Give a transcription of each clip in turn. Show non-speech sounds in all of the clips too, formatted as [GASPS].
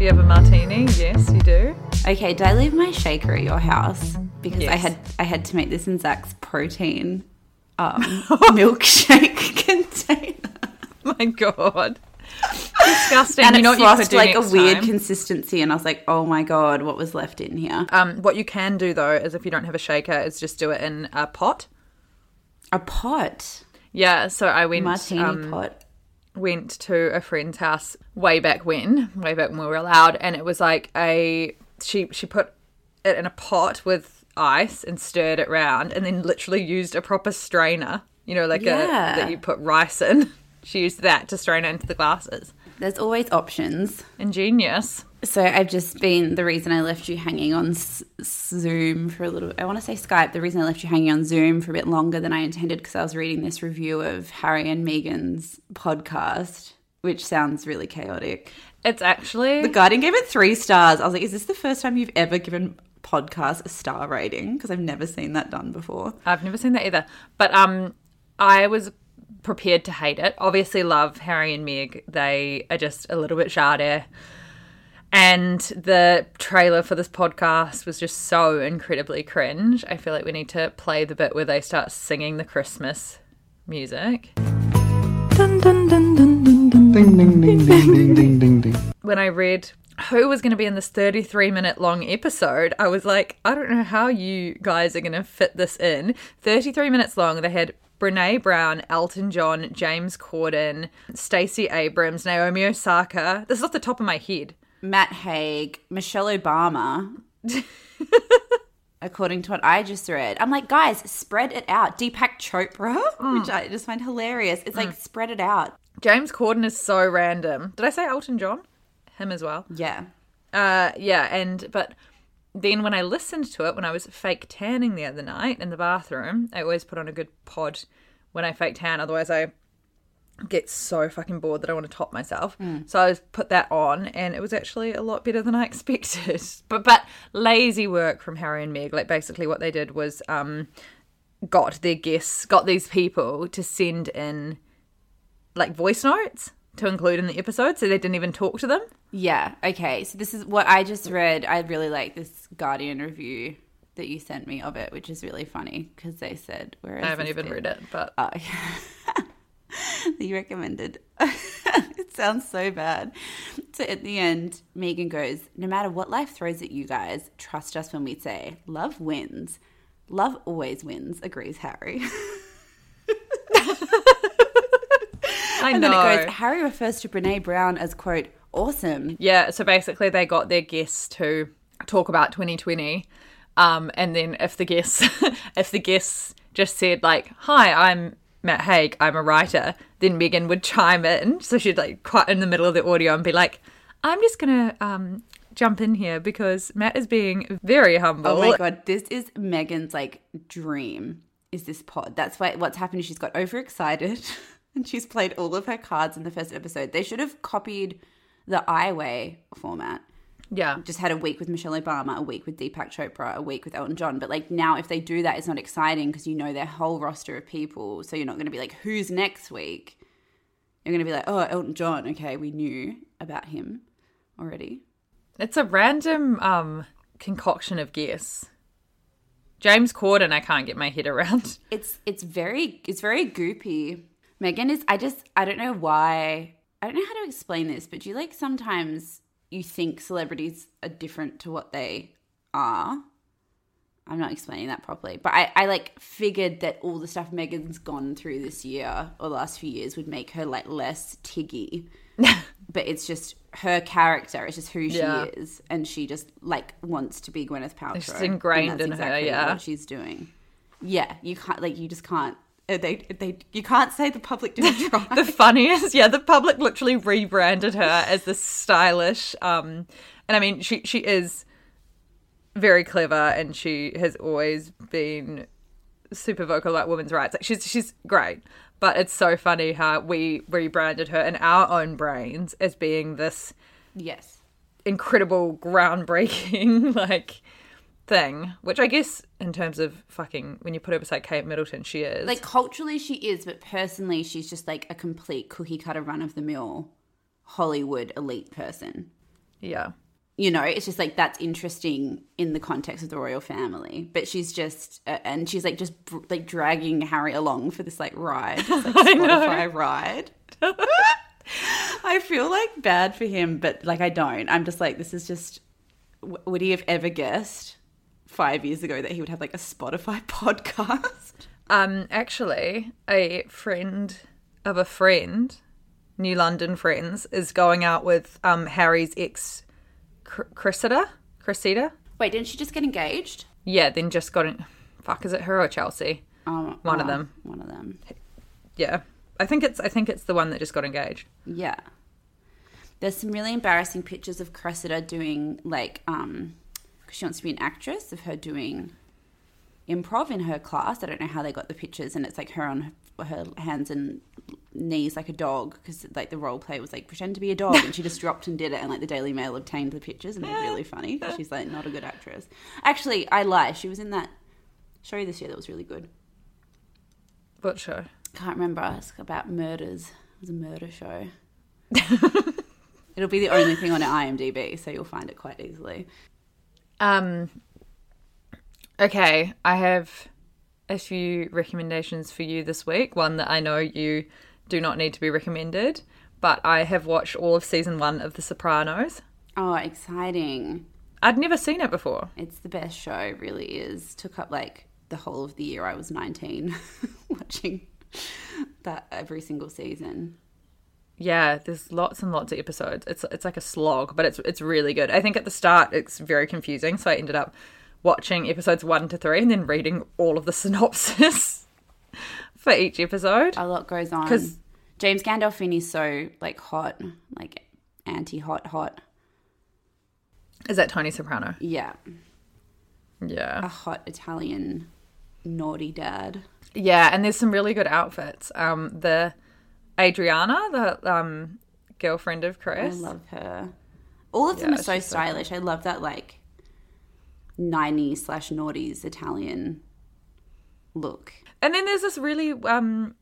Do you have a martini? Yes, you do. Okay, did I leave my shaker at your house? Because I had I had to make this in Zach's protein um, [LAUGHS] milkshake [LAUGHS] container. My God. Disgusting. And you it know could frothed like a weird time? consistency, and I was like, "Oh my god, what was left in here?" um, what you can do though is if you don't have a shaker, is just do it in a pot. A pot, Yeah. So I went martini um, pot. went to a friend's house way back when, way back when we were allowed, and it was like a she she put it in a pot with ice and stirred it round, and then literally used a proper strainer, you know, like Yeah. a that you put rice in. [LAUGHS] She used that to strain it into the glasses. There's always options. Ingenious. So I've just been the reason I left you hanging on S- Zoom for a little. I want to say Skype. The reason I left you hanging on Zoom for a bit longer than I intended because I was reading this review of Harry and Meghan's podcast, which sounds really chaotic. It's actually The Guardian gave it three stars. I was like, is this the first time you've ever given podcast a star rating? Because I've never seen that done before. I've never seen that either. But um, I was prepared to hate it. Obviously, love Harry and Meg. They are just a little bit shardy. And the trailer for this podcast was just so incredibly cringe. I feel like we need to play the bit where they start singing the Christmas music. Dun, dun, dun, ding, ding, ding, ding, ding, ding, ding. When I read who was going to be in this 33 minute long episode, I was like, I don't know how you guys are going to fit this in. 33 minutes long. They had Brene Brown, Elton John, James Corden, Stacey Abrams, Naomi Osaka. This is off the top of my head. Matt Haig, Michelle Obama. [LAUGHS] According to what I just read, I'm like, guys, spread it out. Deepak Chopra, [LAUGHS] which mm. I just find hilarious. It's like, mm. spread it out. James Corden is so random. Did I say Elton John? Him as well. Yeah. Uh, yeah, and but then when I listened to it when I was fake tanning the other night in the bathroom, I always put on a good pod when I fake tan. Otherwise, I get so fucking bored that I want to top myself. So I put that on, and it was actually a lot better than I [LAUGHS] expected. But but lazy work from Harry and Meg. Like basically, what they did was um got their guests, got these people to send in like voice notes to include in the episode, so they didn't even talk to them. Yeah. Okay. So this is what I just read. I really like this Guardian review that you sent me of it, which is really funny because they said, "Where is I haven't even bit? read it, but Oh, yeah. [LAUGHS] you recommended. [LAUGHS] it sounds so bad. So at the end, Meghan goes, No matter what life throws at you guys, trust us when we say, love wins. Love always wins, agrees Harry. [LAUGHS] [LAUGHS] I and then it goes, Harry refers to Brene Brown as, quote, awesome. Yeah, so basically they got their guests to talk about 2020. Um, and then if the guests [LAUGHS] if the guests just said like, "Hi, I'm Matt Haig, I'm a writer," then Meghan would chime in. So she'd like quite in the middle of the audio and be like, "I'm just going to um jump in here because Matt is being very humble." Oh my god, this is Meghan's like dream. Is this pod? That's why what's happened is she's got overexcited [LAUGHS] and she's played all of her cards in the first episode. They should have copied the I Way format. Yeah. Just had a week with Michelle Obama, a week with Deepak Chopra, a week with Elton John. But like now, if they do that, it's not exciting because you know their whole roster of people. So you're not going to be like, who's next week? You're going to be like, oh, Elton John. Okay, we knew about him already. It's a random um concoction of guests. James Corden, I can't get my head around. it's it's very it's very goopy. Meghan is I just I don't know why I don't know how to explain this, but do you like sometimes you think celebrities are different to what they are? I'm not explaining that properly, but I, I like figured that all the stuff Meghan's gone through this year or the last few years would make her like less tiggy. [LAUGHS] but it's just her character. It's just who she Yeah. is, and she just like wants to be Gwyneth Paltrow. It's ingrained that's in her, exactly yeah. what she's doing. Yeah, you can't like you just can't. Uh, They they you can't say the public didn't [LAUGHS] try. the funniest yeah the public literally rebranded her [LAUGHS] as this stylish um and i mean she she is very clever and she has always been super vocal about women's rights like she's she's great but it's so funny how we rebranded her in our own brains as being this yes, incredible groundbreaking [LAUGHS] like thing which i guess in terms of fucking when you put her beside kate middleton she is. Like culturally she is, but personally she's just like a complete cookie cutter, run of the mill Hollywood elite person. yeah. You know it's just like that's interesting in the context of the royal family. But she's just uh, and she's like just br- like dragging harry along for this like ride this, like [LAUGHS] spotify ride. [LAUGHS] I feel like bad for him but like i don't. I'm just like this is just would he have ever guessed five years ago that he would have like a spotify [LAUGHS] podcast Um, actually, a friend of a friend, New London friends, is going out with um Harry's ex, Cr- Cressida. Cressida. wait didn't she just get engaged Yeah, then just got in. Fuck, is it her or Chelsea? um, One of oh, them. one of them Yeah, I think it's. I think it's the one that just got engaged. Yeah. There's some really embarrassing pictures of Cressida doing like um because she wants to be an actress of her doing improv in her class. I don't know how they got the pictures and it's like her on her, her hands and knees like a dog because like the role play was like pretend to be a dog and she just [LAUGHS] dropped and did it and like the Daily Mail obtained the pictures and they're really funny. She's like not a good actress. Actually, I lie. She was in that show this year that was really good. What show? Can't remember. It's about murders. It was a murder show. [LAUGHS] It'll be the only thing on IMDb, so you'll find it quite easily. Um. Okay, I have a few recommendations for you this week. One that I know you do not need to be recommended, but I have watched all of season one of The Sopranos. Oh, exciting. I'd never seen it before. It's the best show, it really is. Took up like the whole of the year I was 19 [LAUGHS] watching that every single season. Yeah, there's lots and lots of episodes. It's it's like a slog, but it's it's really good. I think at the start it's very confusing, so I ended up watching episodes 1 to 3 and then reading all of the [LAUGHS] synopsis for each episode. A lot goes on. 'Cause- James Gandolfini's so like hot, like anti-hot hot. Is that Tony Soprano? Yeah, Yeah. a hot Italian naughty dad. Yeah, and there's some really good outfits. Um the Adriana, the um girlfriend of Chris. I love her. All of them Yeah, are so she's so stylish. I love that like 90s slash noughties Italian look. And then there's this really, um,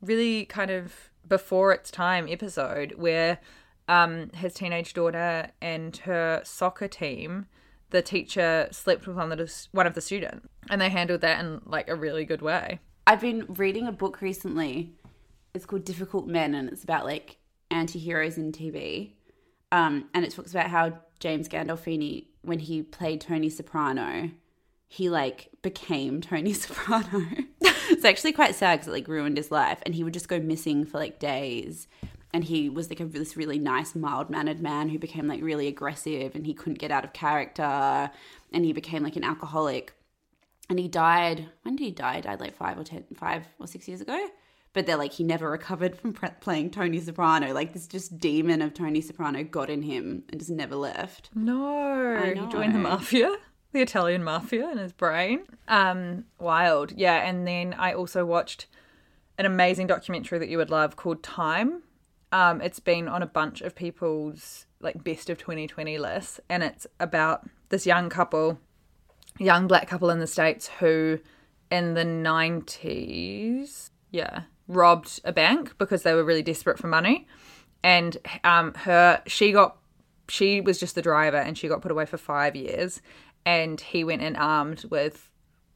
really kind of before its time episode where um, his teenage daughter and her soccer team, the teacher slept with one of the one of the students, and they handled that in like a really good way. I've been reading a book recently. It's called Difficult Men, and it's about like anti-heroes in TV. Um, and it talks about how James Gandolfini, when he played Tony Soprano, he like became [LAUGHS] Tony Soprano. it's actually quite sad because it like ruined his life, and he would just go missing for like days. And he was like a, this really nice, mild mannered man who became like really aggressive, and he couldn't get out of character, and he became like an alcoholic. And he died. When did he die? He died like five or ten, five or six years ago. But they're like he never recovered from pre- playing Tony Soprano. Like this just demon of Tony Soprano got in him and just never left. No, he joined the mafia, the Italian mafia in his brain. Um, wild, yeah. And then I also watched an amazing documentary that you would love called Time. Um, it's been on a bunch of people's like best of 2020 lists, and it's about this young couple, young black couple in the states who, in the 90s, yeah, robbed a bank because they were really desperate for money, and um, her she got she was just the driver and she got put away for five years and he went in armed with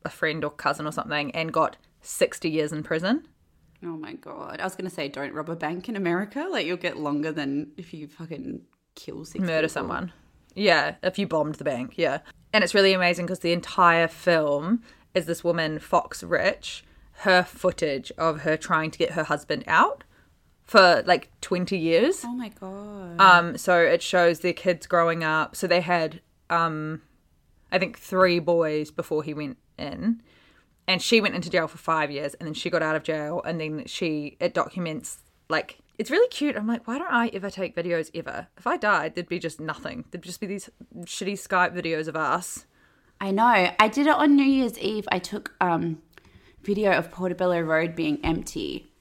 a friend or cousin or something and got 60 years in prison Oh my god! I was gonna say, don't rob a bank in America. Like you'll get longer than if you fucking kill six. murder people. someone yeah if you bombed the bank yeah and it's really amazing because the entire film is this woman fox rich her footage of her trying to get her husband out for like 20 years Oh my god! Um, so it shows their kids growing up. So they had, um, I think three boys before he went in, and she went into jail for five years, and then she got out of jail, and then she it documents like it's really cute. I'm like, why don't I ever take videos ever? If I died, there'd be just nothing. There'd just be these shitty Skype videos of us. I know. I did it on New Year's Eve. I took um video of Portobello Road being empty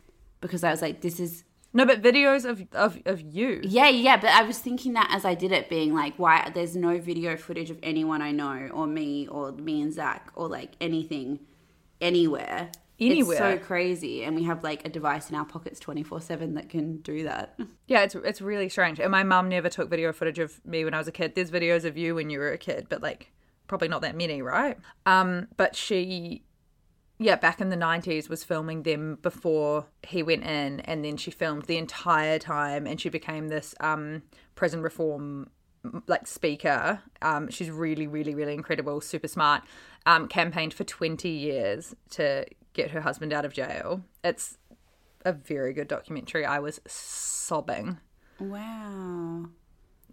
because I was like, this is No, but videos of of of you. yeah, yeah. But I was thinking that as I did it, being like, why there's no video footage of anyone I know or me or me and Zach or like anything anywhere. Anywhere. It's so crazy, and we have like a device in our pockets twenty four seven that can do that. Yeah, it's it's really strange. And my mum never took video footage of me when I was a kid. There's videos of you when you were a kid, but like probably not that many, right? Um, but she yeah, back in the 90s was filming them before he went in and then she filmed the entire time and she became this um prison reform like speaker. Um she's really really really incredible, super smart. Um campaigned for 20 years to get her husband out of jail. It's a very good documentary. I was sobbing. Wow.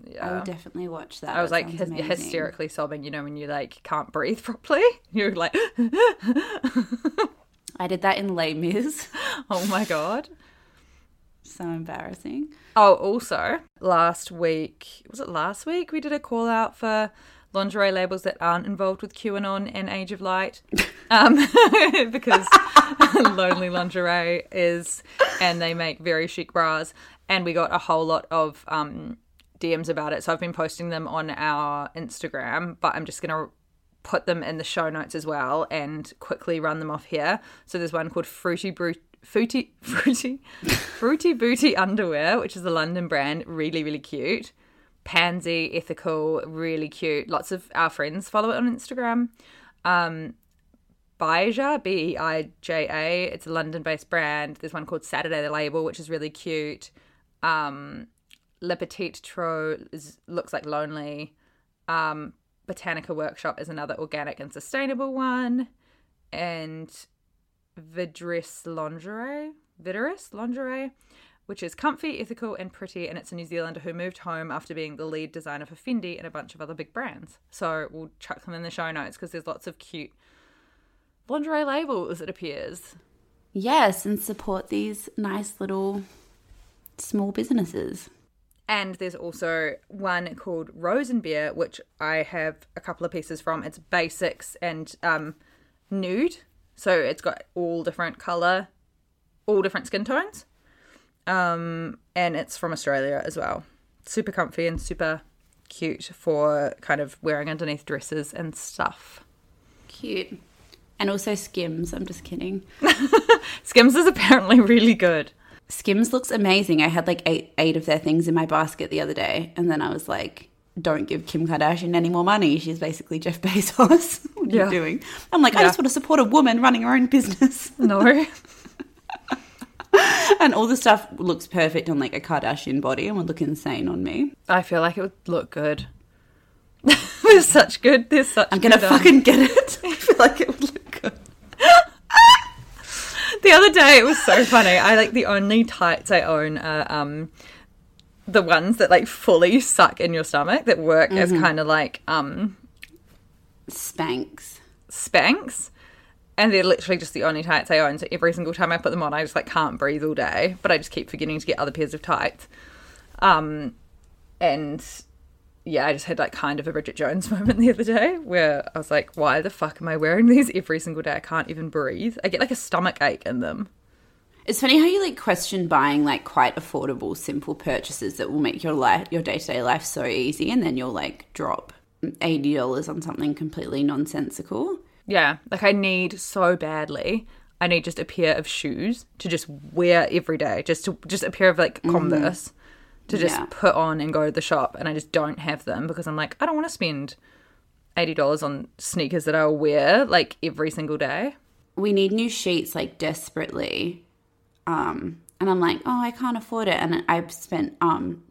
I Yeah. would definitely watch that. I was That like amazing. hysterically sobbing, you know, when you like can't breathe [LAUGHS] properly. You're like, [LAUGHS] I did that in Les Mis. [LAUGHS] oh my god. so embarrassing. Oh, also, last week, was it last week? We did a call out for lingerie labels that aren't involved with QAnon and Age of Light. Um, because Lonely Lingerie is, and they make very chic bras. And we got a whole lot of um, DMs about it. So I've been posting them on our Instagram, but I'm just going to put them in the show notes as well and quickly run them off here. So there's one called Fruity Brute. Fruity, [LAUGHS] fruity, fruity booty underwear, which is a London brand, really, really cute. Pansy, ethical, really cute. Lots of our friends follow it on Instagram. Um, Beija, B E I J A. It's a London based brand. There's one called Saturday the Label, which is really cute. Um, Le Petit Trou is, looks like lonely. Um, Botanica Workshop is another organic and sustainable one. And Videris Lingerie, Videris Lingerie, which is comfy, ethical, and pretty. And it's a New Zealander who moved home after being the lead designer for Fendi and a bunch of other big brands. So we'll chuck them in the show notes because there's lots of cute lingerie labels, it appears. Yes, and support these nice little small businesses. And there's also one called Rosenbeer, which I have a couple of pieces from. It's basics and um, nude. So it's got all different colour, all different skin tones. Um, and it's from Australia as well. Super comfy and super cute for kind of wearing underneath dresses and stuff. Cute. And also Skims. I'm just kidding. [LAUGHS] Skims is apparently really good. Skims looks amazing. I had like eight eight of their things in my basket the other day, and then I was like, "Don't give Kim Kardashian any more money. She's basically Jeff [LAUGHS] Bezos. what are Yeah. you doing?" I'm like, I just want to support a woman running her own business, [LAUGHS] No. [LAUGHS] and all the stuff looks perfect on like a Kardashian body and would look insane on me. I feel like it would look good. there's such good. There's such. I'm gonna um, fucking get it. I feel like it would look. The other day it was so funny. I like the only tights I own are um the ones that like fully suck in your stomach that work as kind of like um Spanx. Spanx. And they're literally just the only tights I own. So every single time I put them on, I just like can't breathe all day. But I just keep forgetting to get other pairs of tights. Um, and yeah, I just had like kind of a Bridget Jones [LAUGHS] moment the other day where I was like, why the fuck am I wearing these every single day? I can't even breathe. I get like a stomach ache in them. It's funny how you like question buying like quite affordable, simple purchases that will make your life, your day to day life so easy, and then you'll like drop eighty dollars on something completely nonsensical. Yeah, like I need so badly. I need just a pair of shoes to just wear every day, just to just a pair of like mm-hmm. Converse to just Yeah. put on and go to the shop, and I just don't have them because I'm like I don't want to spend eighty dollars on sneakers that I'll wear like every single day. we need new sheets like desperately um and i'm like oh i can't afford it and i've spent um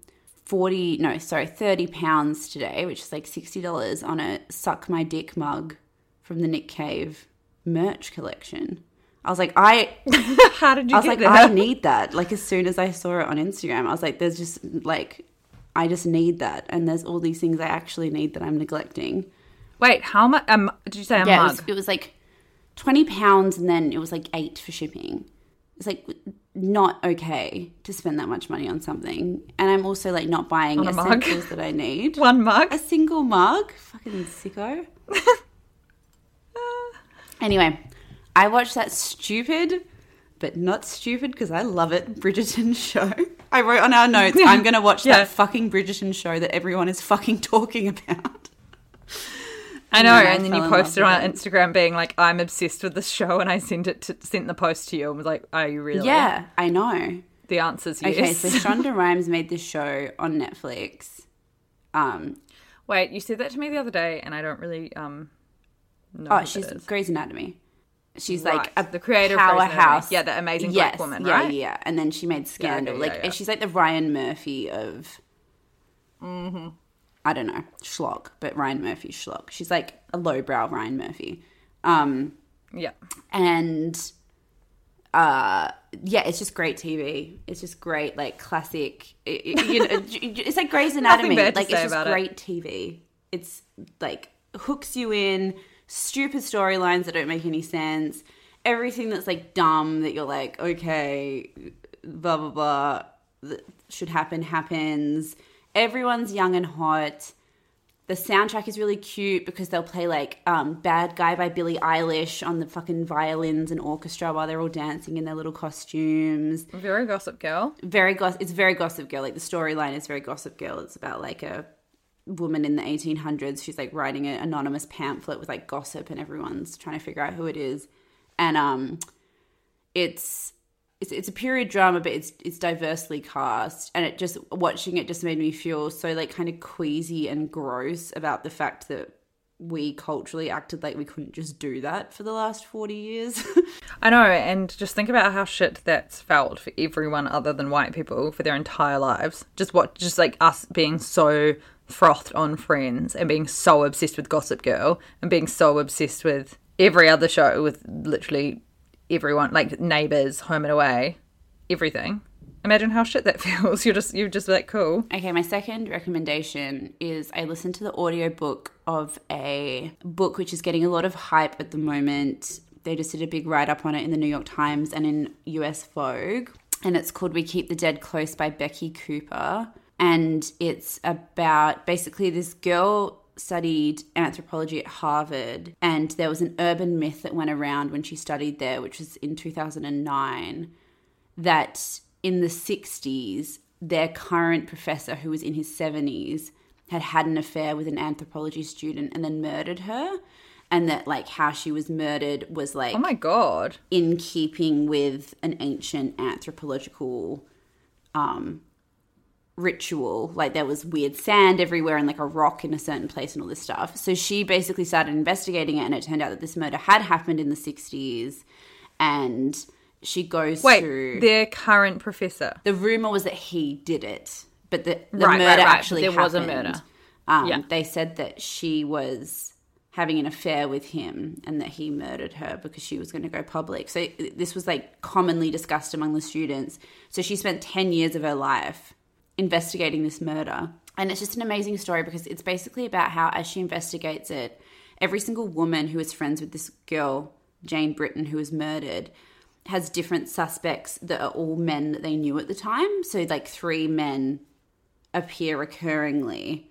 40 no sorry 30 pounds today which is like $60 on a suck my dick mug from the nick cave merch collection i was like i [LAUGHS] How did you i was get like that? i need that like as soon as i saw it on instagram i was like there's just like i just need that and there's all these things i actually need that i'm neglecting Wait, how much? Um, did you say a yeah, it mug? was, it was like 20 pounds and then it was like eight for shipping. It's like not okay to spend that much money on something. And I'm also like not buying On essentials that I need. [LAUGHS] One mug. A single mug? Fucking sicko. [LAUGHS] anyway, I watched that stupid, but not stupid because I love it, Bridgerton [LAUGHS] show. I wrote on our notes, [LAUGHS] I'm going to watch Yeah. that fucking Bridgerton show that everyone is fucking [LAUGHS] talking about. I know, I and then you posted on. Instagram being like, "I'm obsessed with this show," and I sent it to sent the post to you and was like, "Are you really?" Yeah, I know. The answer's yes. Okay, so Shonda Rhimes made this show on Netflix. Um, Wait, you said that to me the other day, and I don't really um. Know oh, she's. Grey's Anatomy. She's Right, like a the creator of powerhouse. Yeah, the amazing black yes, woman, yeah, right? Yeah, and then she made Scandal. yeah, like yeah. she's like the Ryan Murphy of. Mm-hmm. I don't know schlock, but Ryan Murphy schlock. She's like a lowbrow Ryan Murphy. Um, Yeah. and uh yeah it's just great tv it's just great like classic it- it- you know, [LAUGHS] it's like Grey's Anatomy like it's just about it. great tv it's like hooks you in stupid storylines that don't make any sense everything that's like dumb that you're like okay blah blah blah that should happen happens everyone's young and hot the soundtrack is really cute because they'll play like um, "Bad Guy" by Billie Eilish on the fucking violins and orchestra while they're all dancing in their little costumes. Very gossip girl. Very goss. It's very Gossip Girl. Like the storyline is very Gossip Girl. It's about like a woman in the 1800s. She's like writing an anonymous pamphlet with like gossip, and everyone's trying to figure out who it is. And um, it's it's, it's a period drama, but it's it's diversely cast, and it just watching it just made me feel so like kind of queasy and gross about the fact that we culturally acted like we couldn't just do that for the last forty years. [LAUGHS] I know, and just think about how shit that's felt for everyone other than white people for their entire lives. Just what, just like us being so frothed on Friends and being so obsessed with Gossip Girl and being so obsessed with every other show with literally everyone, like Neighbours, Home and Away, everything. Imagine how shit that [LAUGHS] feels. You're just, you're just like cool. Okay, my second recommendation is I listened to the audiobook of a book which is getting a lot of hype at the moment. They just did a big write up on it in the New York Times and in US Vogue. And it's called We Keep the Dead Close by Becky Cooper. And it's about basically this girl studied anthropology at Harvard, and there was an urban myth that went around when she studied there, which was in 2009 that in the 60s, their current professor, who was in his 70s, had had an affair with an anthropology student and then murdered her. And that, like, how she was murdered was like Oh my god. in keeping with an ancient anthropological um, ritual. Like there was weird sand everywhere and like a rock in a certain place and all this stuff. So she basically started investigating it, and it turned out that this murder had happened in the 60s. And she goes Wait, through. their current professor. The rumor was that he did it, but the, the Right, right, murder right, but actually there was a murder. Um, Yeah. They said that she was having an affair with him and that he murdered her because she was going to go public. So this was like commonly discussed among the students. So she spent 10 years of her life investigating this murder. And it's just an amazing story because it's basically about how, as she investigates it, every single woman who is friends with this girl, Jane Britton, who was murdered, has different suspects that are all men that they knew at the time. So, like, three men appear recurringly.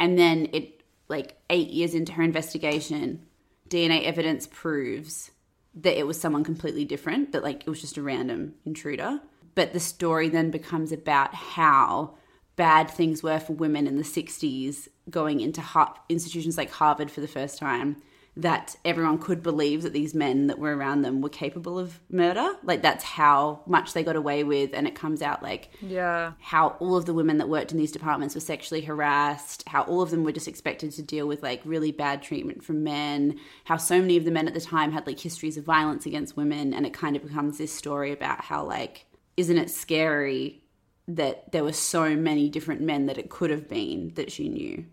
And then it like eight years into her investigation, DNA evidence proves that it was someone completely different, that like it was just a random intruder. But the story then becomes about how bad things were for women in the 60s going into institutions like Harvard for the first time that everyone could believe that these men that were around them were capable of murder. Like that's how much they got away with, and it comes out like yeah, how all of the women that worked in these departments were sexually harassed, how all of them were just expected to deal with like really bad treatment from men, how so many of the men at the time had like histories of violence against women, and it kind of becomes this story about how like isn't it scary that there were so many different men that it could have been that she knew.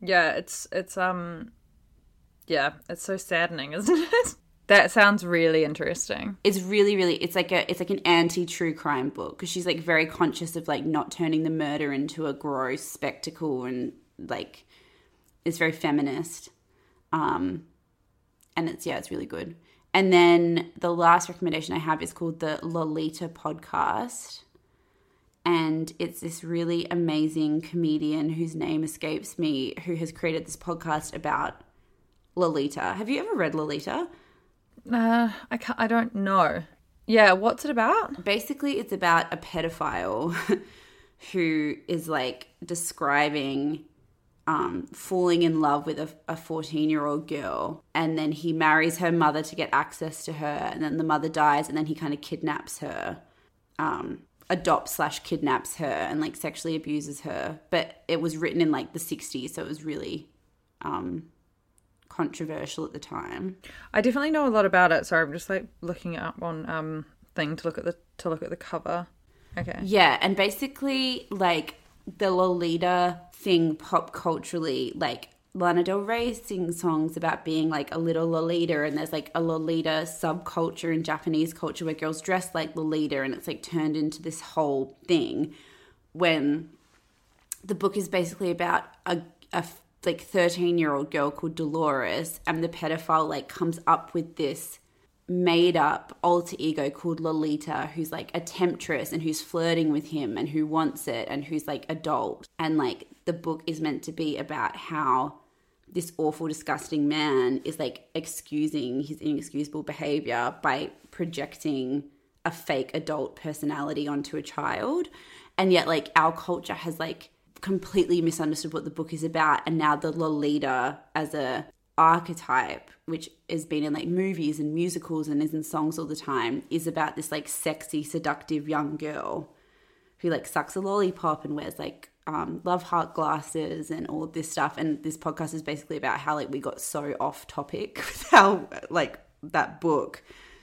Yeah, it's it's um yeah, it's so saddening, [LAUGHS] isn't it? That sounds really interesting. It's really, really. It's like a, it's like an anti true crime book because she's like very conscious of like not turning the murder into a gross spectacle and like, it's very feminist. Um, and it's yeah, it's really good. And then the last recommendation I have is called the Lolita podcast. And it's this really amazing comedian whose name escapes me who has created this podcast about Lolita. Have you ever read Lolita? Uh, I can't, I don't know. Yeah, what's it about? Basically, it's about a pedophile [LAUGHS] who is like describing um, falling in love with a 14 year old girl. And then he marries her mother to get access to her. And then the mother dies. And then he kind of kidnaps her, um, adopts slash kidnaps her, and like sexually abuses her. But it was written in like the 60s. So it was really um, controversial at the time. I definitely know a lot about it. Sorry, I'm just like looking up on um thing to look at the to look at the cover. Okay. Yeah, and basically like the Lolita thing pop culturally, like Lana Del Rey sings songs about being like a little Lolita, and there's like a Lolita subculture in Japanese culture where girls dress like Lolita, and it's like turned into this whole thing. When the book is basically about a, a like 13 year old girl called Dolores, and the pedophile like comes up with this made up alter ego called Lolita, who's like a temptress and who's flirting with him and who wants it and who's like adult. And like the book is meant to be about how this awful, disgusting man is like excusing his inexcusable behavior by projecting a fake adult personality onto a child. And yet, like, our culture has like completely misunderstood what the book is about and now the Lolita as a archetype which has been in like movies and musicals and is in songs all the time is about this like sexy seductive young girl who like sucks a lollipop and wears like um, love heart glasses and all of this stuff. And this podcast is basically about how like we got so off topic [LAUGHS] with how like that book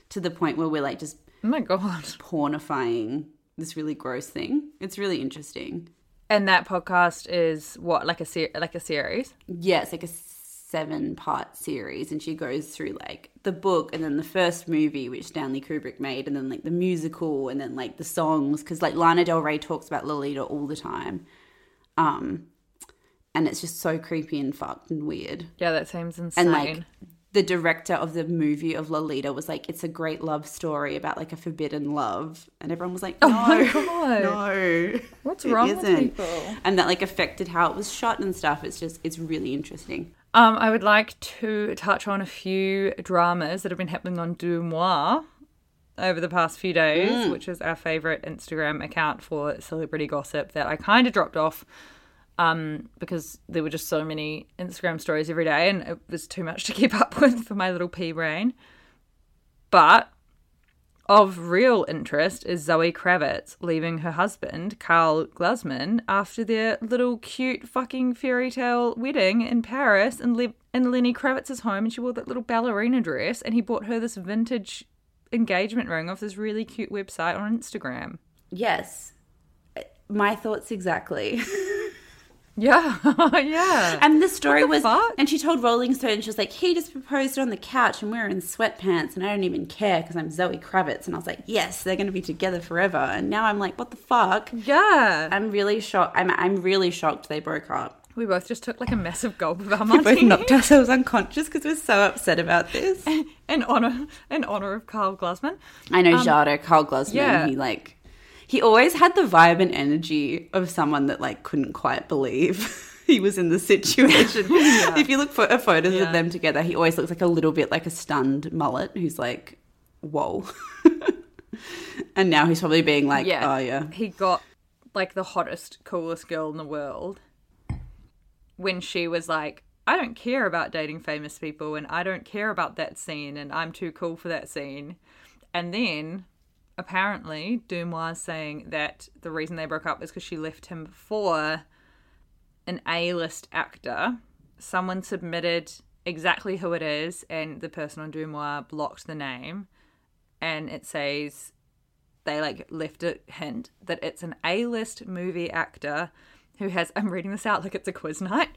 to the point where we're like just oh my god. pornifying this really gross thing. It's really interesting. And that podcast is what like a ser- like a series. Yeah, it's like a seven part series, and she goes through like the book and then the first movie which Stanley Kubrick made, and then like the musical, and then like the songs because like Lana Del Rey talks about Lolita all the time. Um, and it's just so creepy and fucked and weird. Yeah, that seems insane. And like the director of the movie of Lolita was like, it's a great love story about like a forbidden love. And everyone was like, oh no, [LAUGHS] oh no. What's wrong isn't. with people? And that like affected how it was shot and stuff. It's just, it's really interesting. Um, I would like to touch on a few dramas that have been happening on DeuxMoi over the past few days, mm. which is our favorite Instagram account for celebrity gossip that I kind of dropped off um, because there were just so many Instagram stories every day and it was too much to keep [LAUGHS] up with for my little pea brain. But of real interest is Zoe Kravitz leaving her husband, Karl Glusman, after their little cute fucking fairy tale wedding in Paris and lived in Lenny Kravitz's home and she wore that little ballerina dress and he bought her this vintage engagement ring off this really cute website on Instagram. Yes. My thoughts exactly. [LAUGHS] Yeah, [LAUGHS] yeah. And the story the was, fuck? and she told Rolling Stone, she was like, he just proposed on the couch and we were in sweatpants and I don't even care because I'm Zoe Kravitz. And I was like, yes, they're going to be together forever. And now I'm like, what the fuck? yeah. I'm really shocked. I'm, I'm really shocked they broke up. we both just took like a massive gulp of our We both knocked ourselves unconscious because we're so upset about this. [LAUGHS] in honor in honor of Karl Glusman. I know um, Jada, Karl Glusman, yeah. he like, he always had the vibe and energy of someone that like couldn't quite believe [LAUGHS] he was in the situation. [LAUGHS] If you look for uh, photos Yeah. of them together, he always looks like a little bit like a stunned mullet who's like, whoa. [LAUGHS] and now he's probably being like, Yeah. oh yeah. He got like the hottest, coolest girl in the world when she was like, I don't care about dating famous people and I don't care about that scene and I'm too cool for that scene. And then apparently DeuxMoi saying that the reason they broke up is because she left him for an A-list actor. Someone submitted exactly who it is and the person on DeuxMoi blocked the name and it says they like left a hint that it's an A-list movie actor who has [LAUGHS] I'm reading this out like it's a quiz night.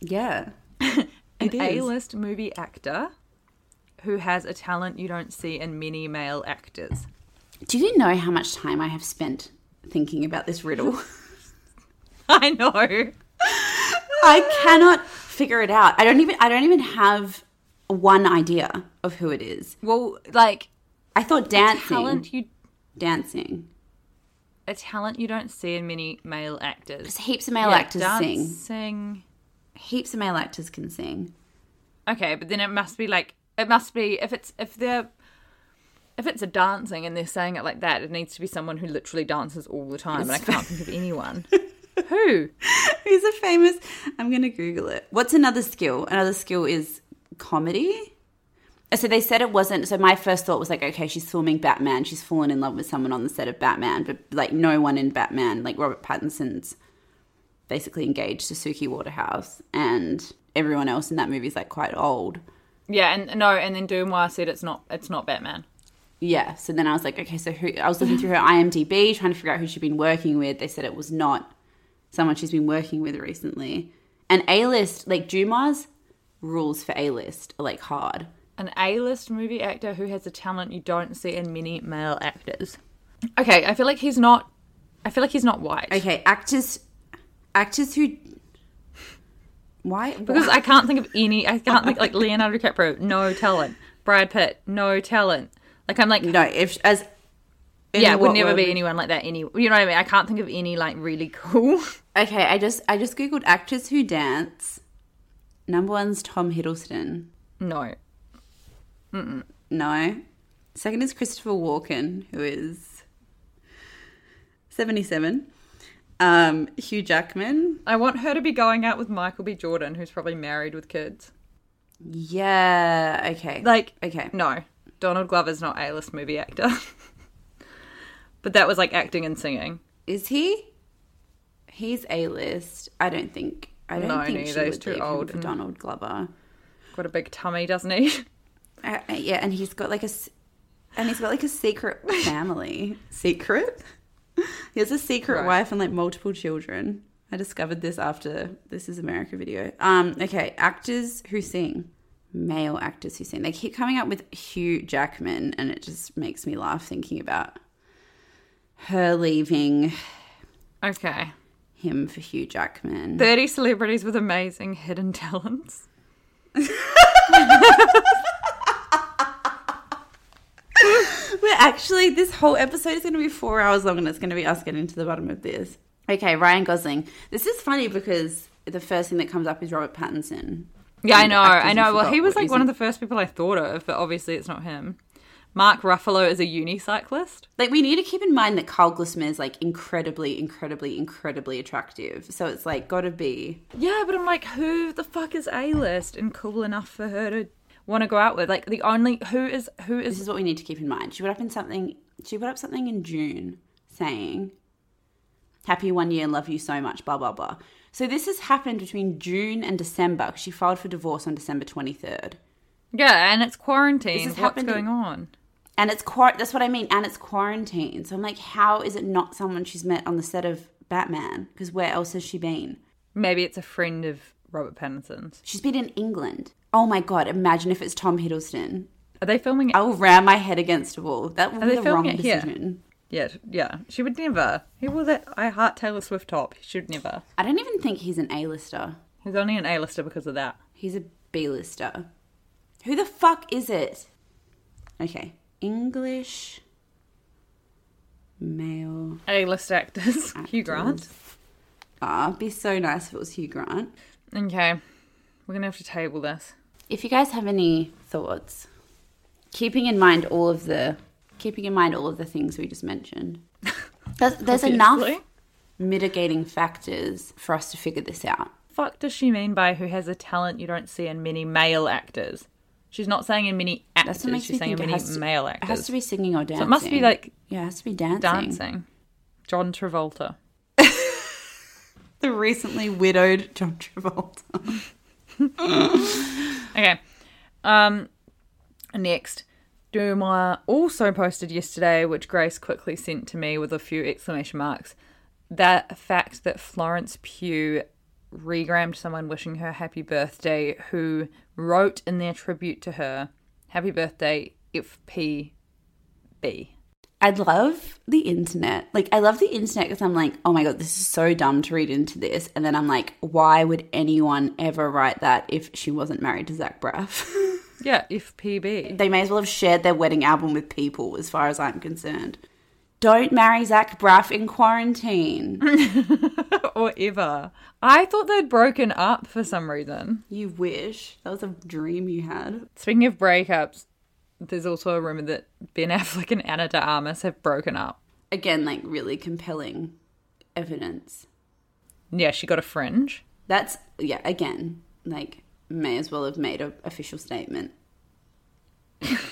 Yeah. [LAUGHS] An It is. A-list movie actor who has a talent you don't see in many male actors. Do you know how much time I have spent thinking about this riddle? [LAUGHS] I know. [LAUGHS] I cannot figure it out. I don't even I don't even have one idea of who it is. Well, like I thought dancing. talent you Dancing. a talent you don't see in many male actors. Because heaps of male Yeah, actors sing. dancing. Heaps of male actors can sing. Okay, but then it must be like it must be if it's if they're if it's a dancing and they're saying it like that, it needs to be someone who literally dances all the time, and I can't think of [LAUGHS] anyone. who? Who's a famous? I'm going to Google it. What's another skill? Another skill is comedy. Uh, So they said it wasn't. So my first thought was like, okay, she's filming Batman. She's fallen in love with someone on the set of Batman, but like no one in Batman, like Robert Pattinson's basically engaged to Suki Waterhouse, and everyone else in that movie is like quite old. Yeah, and no, and then DeuxMoi said it's not it's not Batman. Yeah. So then I was like, okay, so who? I was looking through her IMDb, trying to figure out who she'd been working with. They said it was not someone she's been working with recently. And A list, like DeuxMoi's, rules for A list are like hard. An A-list movie actor who has a talent you don't see in many male actors. Okay, I feel like he's not. I feel like he's not white. Okay, actors, actors who. Why? Because I can't think of any. I can't think like Leonardo DiCaprio, no talent. Brad Pitt, no talent. Like I'm like, no, if as yeah, it would never be anyone like that. Any, you know what I mean? I can't think of any like really cool. [LAUGHS] Okay, I just I just googled actors who dance. Number one's Tom Hiddleston. no, No. Second is Christopher Walken, who is 77. Um, Hugh Jackman. I want her to be going out with Michael B. Jordan, who's probably married with kids. Yeah, okay. Like, okay. no, Donald Glover's not A-list movie actor. [LAUGHS] but that was like acting and singing. Is he? He's A list. I don't think. I don't No, think neither. she He's would too leave old for Donald Glover. Got a big tummy, doesn't he? [LAUGHS] Uh, uh, yeah, and he's got like a, s- and he's got like a secret [LAUGHS] family. secret. He has a secret Right. wife and like multiple children. I discovered this after This Is America video. Um, okay, actors who sing, male actors who sing. They keep coming up with Hugh Jackman, and it just makes me laugh thinking about her leaving okay. him for Hugh Jackman. 30 celebrities with amazing hidden talents. [LAUGHS] We're actually, this whole episode is going to be four hours long and it's going to be us getting to the bottom of this. Okay, Ryan Gosling. This is funny because the first thing that comes up is Robert Pattinson. Yeah, I know, I know. Well, he was like one of the first people I thought of, but obviously it's not him. Mark Ruffalo is a unicyclist. Like, we need to keep in mind that Karl Glusman is like incredibly, incredibly, incredibly attractive. So it's like, gotta be. Yeah, but I'm like, who the fuck is A list and cool enough for her to want to go out with? Like, the only who is who is This is is what we need to keep in mind. She put up in something, she put up something in June saying, Happy one year, love you so much, blah, blah, blah. So this has happened between June and December. She filed for divorce on December 23rd. yeah, and it's quarantine. What's going on? And it's quar- that's what I mean. And it's quarantine. So I'm like, how is it not someone she's met on the set of Batman? Because where else has she been? Maybe it's a friend of Robert Pattinson's. She's been in England. Oh my god! Imagine if it's Tom Hiddleston. Are they filming it? I will ram my head against a wall. That would Are be the wrong decision. Yeah, yeah. She would never. He wore that I Heart Taylor Swift top. He should never. I don't even think he's an A-lister. He's only an A-lister because of that. He's a B-lister. Who the fuck is it? Okay, English male. A-list actors. [LAUGHS] Hugh Grant. Ah, it'd be so nice if it was Hugh Grant. Okay. We're gonna have to table this. If you guys have any thoughts, keeping in mind all of the keeping in mind all of the things we just mentioned, [LAUGHS] there's, there's enough mitigating factors for us to figure this out. Fuck does she mean by who has a talent you don't see in many male actors? She's not saying in many actors. That's She's saying in it many has to, male actors. It has to be singing or dancing. So it must be like yeah, it has to be dancing. dancing. John Travolta. [LAUGHS] The recently widowed John Travolta. [LAUGHS] Okay. Um next. DeuxMoi also posted yesterday, which Grace quickly sent to me with a few exclamation marks, that fact that Florence Pugh regrammed someone wishing her happy birthday who wrote in their tribute to her, Happy birthday FPB. I love the internet. Like, I love the internet because I'm like, oh my God, this is so dumb to read into this. And then I'm like, why would anyone ever write that if she wasn't married to Zach Braff? [LAUGHS] Yeah, FPB. they may as well have shared their wedding album with people, as far as I'm concerned. Don't marry Zach Braff in quarantine. [LAUGHS] or ever. I thought they'd broken up for some reason. you wish. That was a dream you had. Speaking of breakups, there's also a rumor that Ben Affleck and Ana de Armas have broken up. Again, like, really compelling evidence. Yeah, she got a fringe. That's, yeah, again, like, may as well have made an official statement.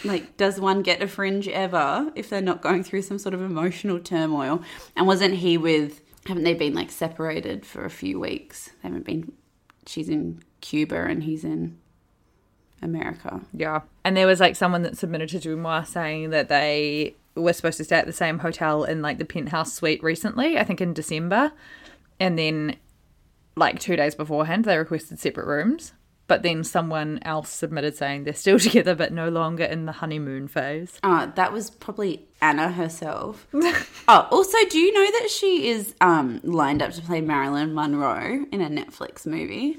like, does one get a fringe ever if they're not going through some sort of emotional turmoil? And wasn't he with, haven't they been like separated for a few weeks? They haven't been, she's in Cuba and he's in America. Yeah. And there was like someone that submitted to DeuxMoi saying that they were supposed to stay at the same hotel in like the penthouse suite recently, I think in December. And then like two days beforehand, they requested separate rooms. But then someone else submitted saying they're still [LAUGHS] together but no longer in the honeymoon phase. Uh, that was probably Ana herself. [LAUGHS] oh, also, do you know that she is um, lined up to play Marilyn Monroe in a Netflix movie?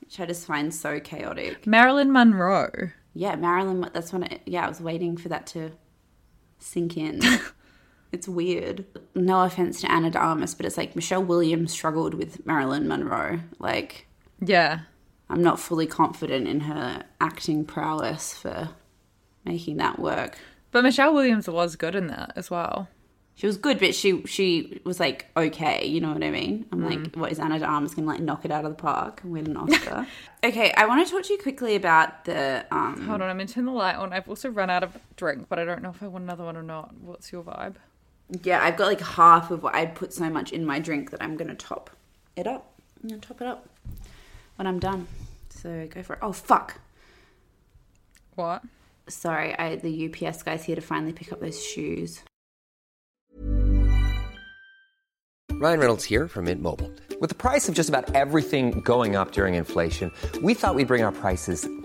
Which I just find so chaotic. Marilyn Monroe. Yeah, Marilyn. That's when. I, yeah, I was waiting for that to sink in. [LAUGHS] it's weird. No offense to Ana de Armas, but it's like Michelle Williams struggled with Marilyn Monroe. Like, Yeah. I'm not fully confident in her acting prowess for making that work. But Michelle Williams was good in that as well. She was good, but she she was like okay, you know what I mean? I'm like, what is Ana de Armas gonna like knock it out of the park and win an [LAUGHS] Oscar? okay, I want to talk to you quickly about the um Hold on, I'm to turn the light on. I've also run out of drink, but I don't know if I want another one or not. What's your vibe? Yeah, I've got like half of what I'd put so much in my drink that I'm gonna top it up. I'm gonna top it up when I'm done. So go for it. Oh fuck. What? Sorry, I the UPS guy's here to finally pick up those shoes. Ryan Reynolds here from Mint Mobile. With the price of just about everything going up during inflation, we thought we'd bring our prices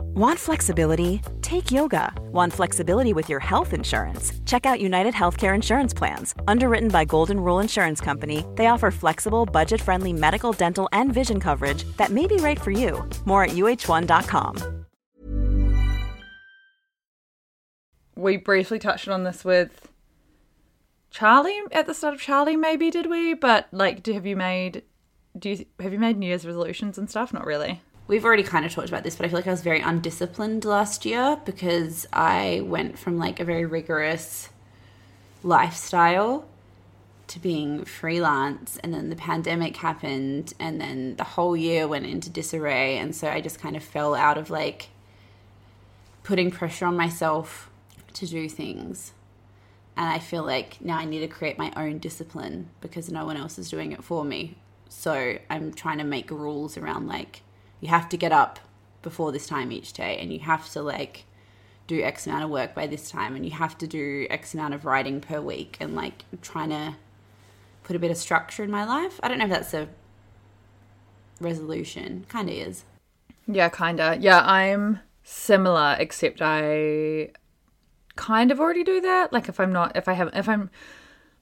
Want flexibility? Take yoga. Want flexibility with your health insurance? Check out United Healthcare Insurance Plans. Underwritten by Golden Rule Insurance Company, they offer flexible, budget friendly medical, dental, and vision coverage that may be right for you. More at uh1.com. We briefly touched on this with Charlie at the start of Charlie, maybe did we? But like, do, have you made? Do you have you made New Year's resolutions and stuff? Not really. We've already kind of talked about this, but I feel like I was very undisciplined last year because I went from like a very rigorous lifestyle to being freelance and then the pandemic happened and then the whole year went into disarray and so I just kind of fell out of like putting pressure on myself to do things. And I feel like now I need to create my own discipline because no one else is doing it for me. So I'm trying to make rules around like you have to get up before this time each day and you have to like do X amount of work by this time and you have to do X amount of writing per week and like trying to put a bit of structure in my life. I don't know if that's a resolution. Kind of is. Yeah, kinda. Yeah, I'm similar, except I kind of already do that. Like if I'm not, if I haven't, if I'm,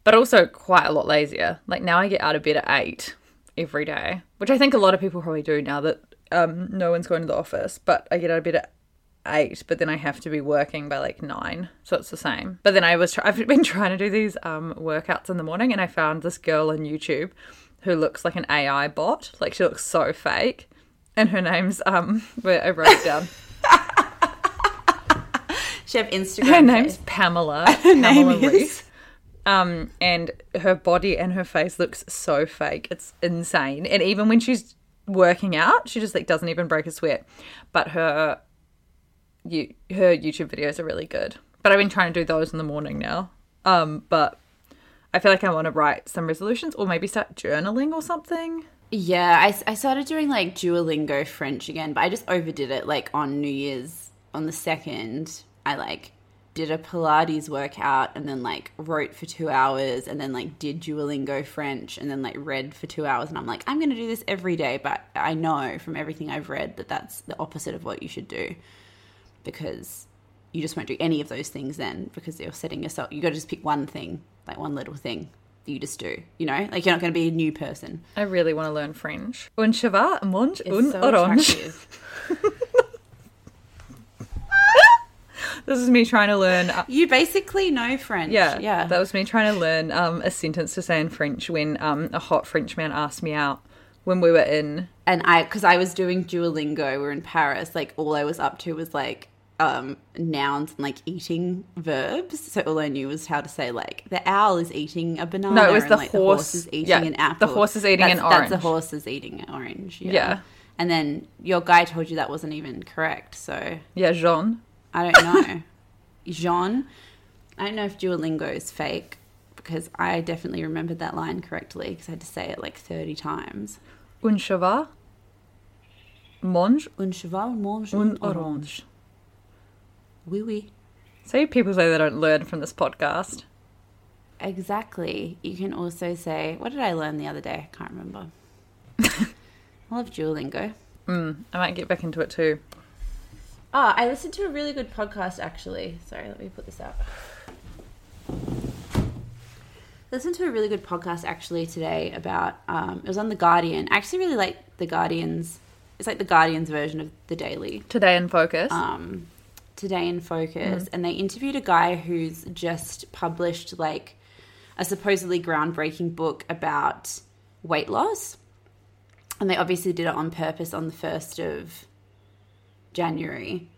but also quite a lot lazier. Like now I get out of bed at eight every day, which I think a lot of people probably do now that um, no one's going to the office. But I get out of bed at eight, but then I have to be working by like nine, so it's the same. But then I was, try- I've been [LAUGHS] trying to do these um, workouts in the morning, and I found this girl on YouTube who looks like an AI bot. Like she looks so fake, and her name's um, [LAUGHS] where I wrote it down. [LAUGHS] She have Instagram. Her name's face. Pamela. name Pamela is? Reese. Um, and her body and her face looks so fake. It's insane. And even when she's working out, she just like doesn't even break a sweat. But her, you, her YouTube videos are really good. But I've been trying to do those in the morning now. Um, but I feel like I want to write some resolutions or maybe start journaling or something. Yeah, I, I started doing like Duolingo French again, but I just overdid it. Like on New Year's, on the second, I like did a Pilates workout and then like wrote for two hours and then like did Duolingo French and then like read for two hours. And I'm like, I'm going to do this every day, but I know from everything I've read that that's the opposite of what you should do because you just won't do any of those things then because you're setting yourself, you got to just pick one thing, like one little thing that you just do, you know? Like you're not going to be a new person. I really want to learn French. Un cheval, mange un so orange. [LAUGHS] This is me trying to learn. uh, You basically know French. Yeah, yeah. That was me trying to learn um, a sentence to say in French when um, a hot French man asked me out when we were in. and I, because I was doing Duolingo, we were in Paris. Like all I was up to was like um nouns and like eating verbs. So all I knew was how to say like the owl is eating a banana. No, it was and, the like, horse- The horse is eating yeah, an apple. the horse is eating that's, an orange. That's the horse is eating an orange. Yeah. Yeah. And then your guy told you that wasn't even correct. So Yeah, Jean. I don't know. [LAUGHS] Jean, I don't know if Duolingo is fake because I definitely remembered that line correctly because I had to say it like 30 times. Un cheval, mange Un cheval mange un orange. Oui, oui. See, people say they don't learn from this podcast. Exactly. You can also say, what did I learn the other day? I can't remember. [LAUGHS] I love Duolingo. Hmm, I might get back into it too. Oh, I listened to a really good podcast actually. Sorry, let me put this out. Listened to a really good podcast actually today about um, it was on the Guardian. I actually really like the Guardian's. It's like the Guardian's version of the Daily. Today in focus. um, today in focus and they interviewed a guy who's just published like a supposedly groundbreaking book about weight loss and they obviously did it on purpose on the 1st of january.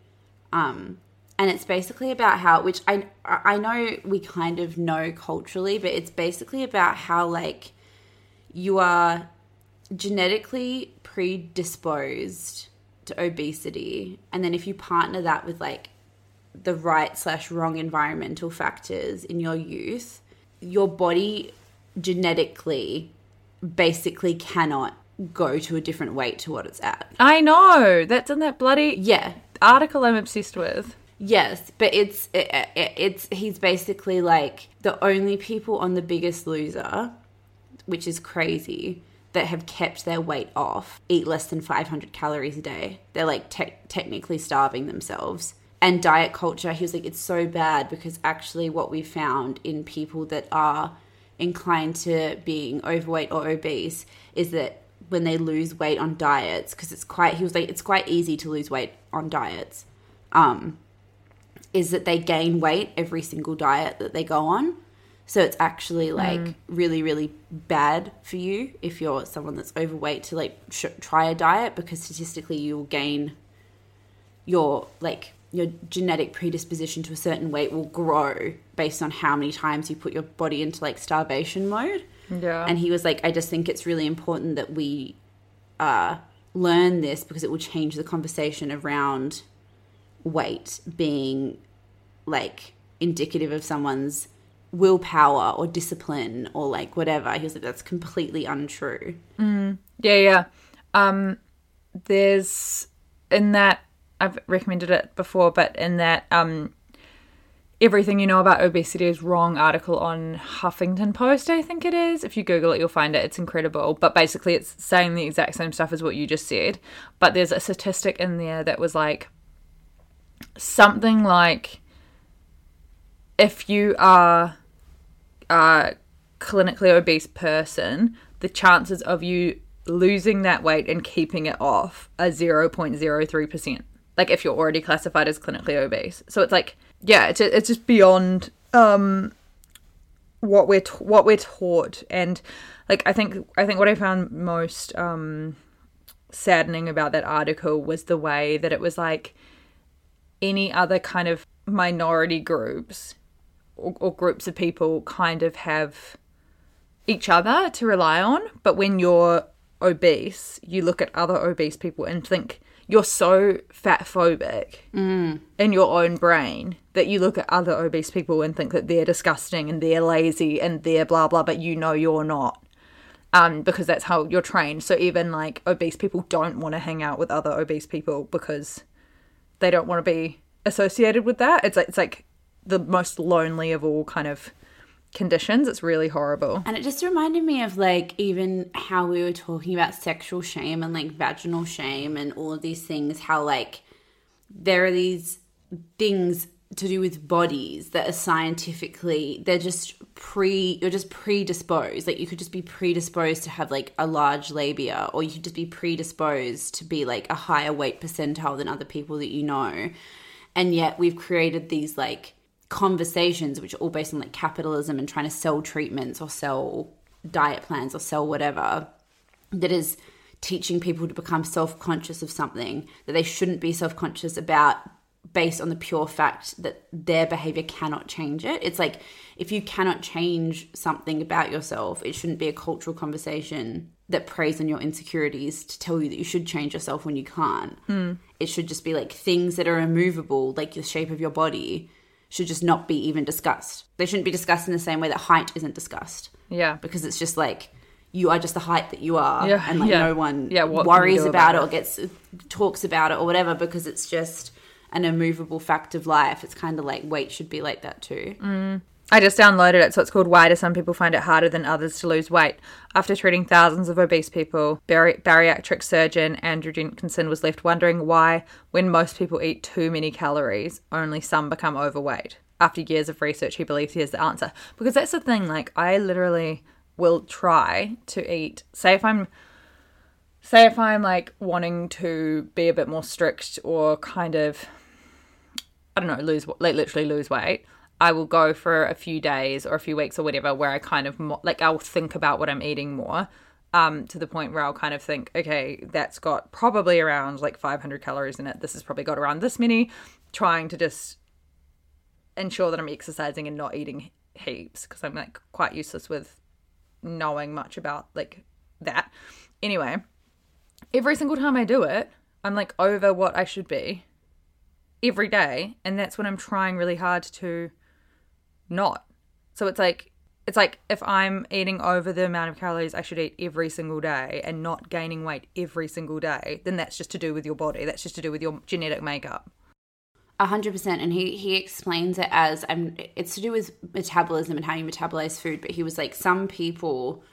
Um, and it's basically about how which i i know we kind of know culturally but it's basically about how like you are genetically predisposed to obesity. And then if you partner that with like the right slash wrong environmental factors in your youth your body genetically basically cannot go to a different weight to what it's at I know. That's in that bloody yeah article I'm obsessed with. Yes, but it's it, it, it's he's basically like the only people on the Biggest Loser, which is crazy, that have kept their weight off eat less than 500 calories a day. They're like te- technically starving themselves. And diet culture, he was like, it's so bad because actually what we found in people that are inclined to being overweight or obese is that when they lose weight on diets, because it's quite, he was like, it's quite easy to lose weight on diets. Um, is that they gain weight every single diet that they go on. So it's actually like really, really bad for you if you're someone that's overweight to like sh- try a diet because statistically you'll gain your like your genetic predisposition to a certain weight will grow based on how many times you put your body into like starvation mode. Yeah. And he was like, I just think it's really important that we uh, learn this because it will change the conversation around weight being like indicative of someone's willpower or discipline or like whatever. He was like, that's completely untrue. Yeah, yeah. Um, there's in that I've recommended it before, but in that um, everything you know about obesity is wrong article on Huffington Post, I think it is. If you Google it, you'll find it. It's incredible. But basically, it's saying the exact same stuff as what you just said. But there's a statistic in there that was like something like if you are a clinically obese person, the chances of you losing that weight and keeping it off are 0.03%. Like if you're already classified as clinically obese. So it's like, yeah, it's, it's just beyond um, what we're t- what we're taught and like I think I think what I found most um saddening about that article was the way that it was like any other kind of minority groups or, or groups of people kind of have each other to rely on. But when you're obese, you look at other obese people and think you're so fat phobic in your own brain that you look at other obese people and think that they're disgusting and they're lazy and they're blah blah, but you know you're not. Um, because that's how you're trained. So even like obese people don't want to hang out with other obese people because they don't want to be associated with that. It's like it's like the most lonely of all kind of conditions. It's really horrible. And it just reminded me of like even how we were talking about sexual shame and like vaginal shame and all of these things, how like there are these things to do with bodies that are scientifically they're just pre you're just predisposed like you could just be predisposed to have like a large labia or you could just be predisposed to be like a higher weight percentile than other people that you know and yet we've created these like conversations which are all based on like capitalism and trying to sell treatments or sell diet plans or sell whatever that is teaching people to become self-conscious of something that they shouldn't be self-conscious about based on the pure fact that their behavior cannot change it. It's like if you cannot change something about yourself it shouldn't be a cultural conversation that preys on your insecurities to tell you that you should change yourself when you can't. Hmm. It should just be like things that are immovable like the shape of your body should just not be even discussed they shouldn't be discussed in the same way that height isn't discussed Yeah. because it's just like you are just the height that you are Yeah, and like yeah. no one Yeah, worries about, about it it? or gets talks about it or whatever because it's just an immovable fact of life it's kind of like weight should be like that too mm. I just downloaded it, so it's called Why Do Some People Find It Harder Than Others to Lose Weight? After treating thousands of obese people, bari- bariatric surgeon Andrew Jenkinson was left wondering why, when most people eat too many calories, only some become overweight. After years of research, he believes he has the answer. Because that's the thing, like, I literally will try to eat, say, if I'm. Say if I'm like wanting to be a bit more strict or kind of I don't know, lose like literally lose weight, I will go for a few days or a few weeks or whatever where I kind of mo- like I'll think about what I'm eating more. Um, to the point where I'll kind of think, okay, that's got probably around like 500 calories in it. This has probably got around this many. Trying to just ensure that I'm exercising and not eating heaps because I'm like quite useless with knowing much about like that. Anyway, every single time I do it, I'm like over what I should be every day and that's when i'm trying really hard to not so it's like it's like if i'm eating over the amount of calories i should eat every single day and not gaining weight every single day then that's just to do with your body that's just to do with your genetic makeup A hundred percent, and he he explains it as um, it's to do with metabolism and how you metabolize food. But he was like, some people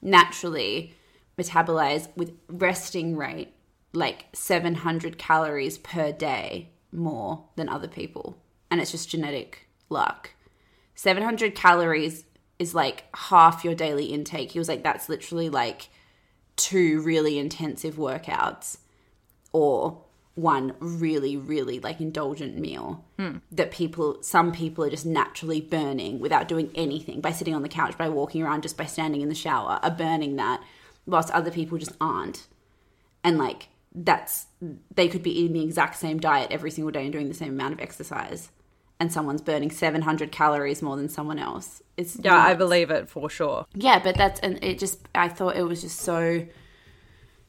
naturally metabolize with resting rate like seven hundred calories per day more than other people, and it's just genetic luck. Seven hundred calories is like half your daily intake. He was like, that's literally like two really intensive workouts or one really really like indulgent meal hmm. that people some people are just naturally burning without doing anything by sitting on the couch by walking around just by standing in the shower are burning that whilst other people just aren't. And like that's they could be eating the exact same diet every single day and doing the same amount of exercise and someone's burning 700 calories more than someone else it's yeah i believe it for sure Yeah, but that's and it just I thought it was just so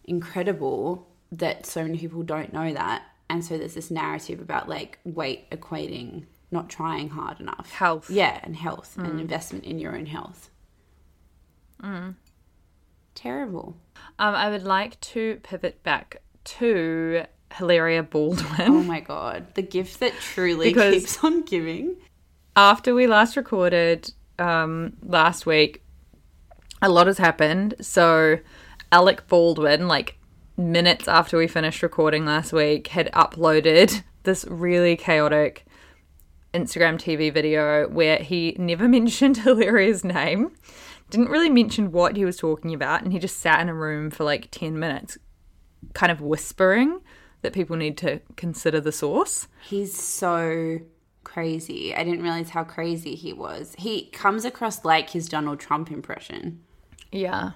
incredible that so many people don't know that and so there's this narrative about like weight equating not trying hard enough. Health. Yeah, and health and investment in your own health. Mm. Terrible. Um, I would like to pivot back to Hilaria Baldwin. Oh my god. The gift that truly Because- keeps on giving. after we last recorded um, last week, a lot has happened. So, Alec Baldwin, like minutes after we finished recording last week, had uploaded [LAUGHS] this really chaotic Instagram TV video where he never [LAUGHS] mentioned Hilaria's name, didn't really mention what he was talking about, and he just sat in a room for like 10 minutes, kind of whispering that people need to consider the source. He's so crazy. I didn't realize how crazy he was. He comes across like his Donald Trump impression. Yeah.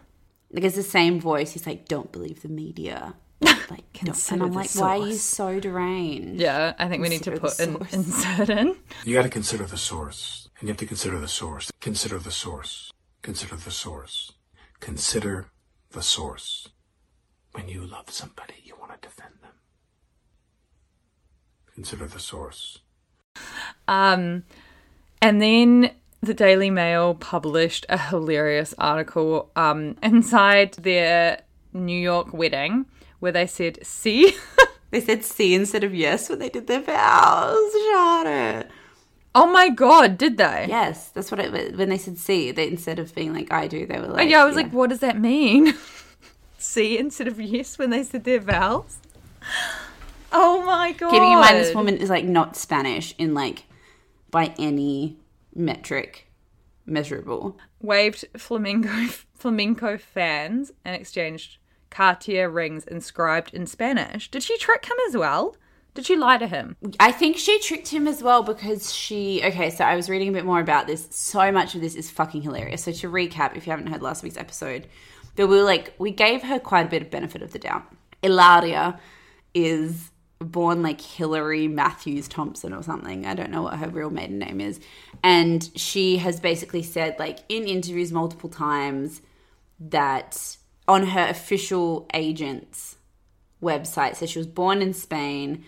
Like it's the same voice. He's like, "Don't believe the media." [LAUGHS] Like. Consider and I'm the like, "Why are you so deranged?" Yeah, I think we need to put the an source. insert in. You got to consider the source. And you have to consider the source. Consider the source. Consider the source. Consider the source. When you love somebody, you want to defend them. Consider the source. Um, and then the Daily Mail published a hilarious article um, [LAUGHS] inside their New York wedding where they said, "See." [LAUGHS] They said "see" instead of "yes" when they did their vows. Charlotte. oh my god, did they? Yes, that's what it when they said "see." They instead of being like "I do," they were Oh, like, yeah, I was like, what does that mean? [LAUGHS] See instead of yes when they said their vows. Oh my god! Keeping in mind, this woman is like not Spanish in like by any metric measurable. waved flamingo [LAUGHS] flamenco fans and exchanged Cartier rings inscribed in Spanish. Did she trick him as well? Did she lie to him? I think she tricked him as well because she. Okay, so I was reading a bit more about this. So much of this is fucking hilarious. So to recap, if you haven't heard last week's episode, there were like we gave her quite a bit of benefit of the doubt. Ilaria is born like Hillary Matthews Thompson or something. I don't know what her real maiden name is, and she has basically said like in interviews multiple times that on her official agent's website says she was born in Spain.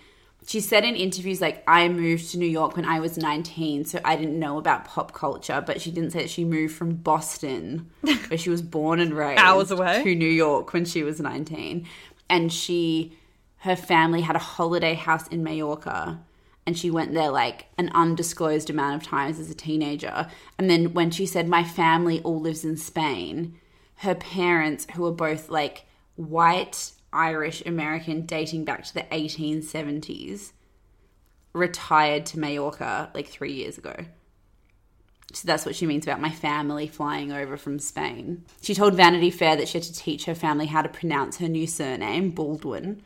She said in interviews like I moved to New York when I was 19, so I didn't know about pop culture, but she didn't say that she moved from Boston, [LAUGHS] where she was born and raised Hours away. to New York when she was 19. And she her family had a holiday house in Mallorca and she went there like an undisclosed amount of times as a teenager. And then when she said my family all lives in Spain, her parents who were both like white Irish American dating back to the 1870s retired to Mallorca like 3 years ago. So that's what she means about my family flying over from Spain. She told Vanity Fair that she had to teach her family how to pronounce her new surname, Baldwin,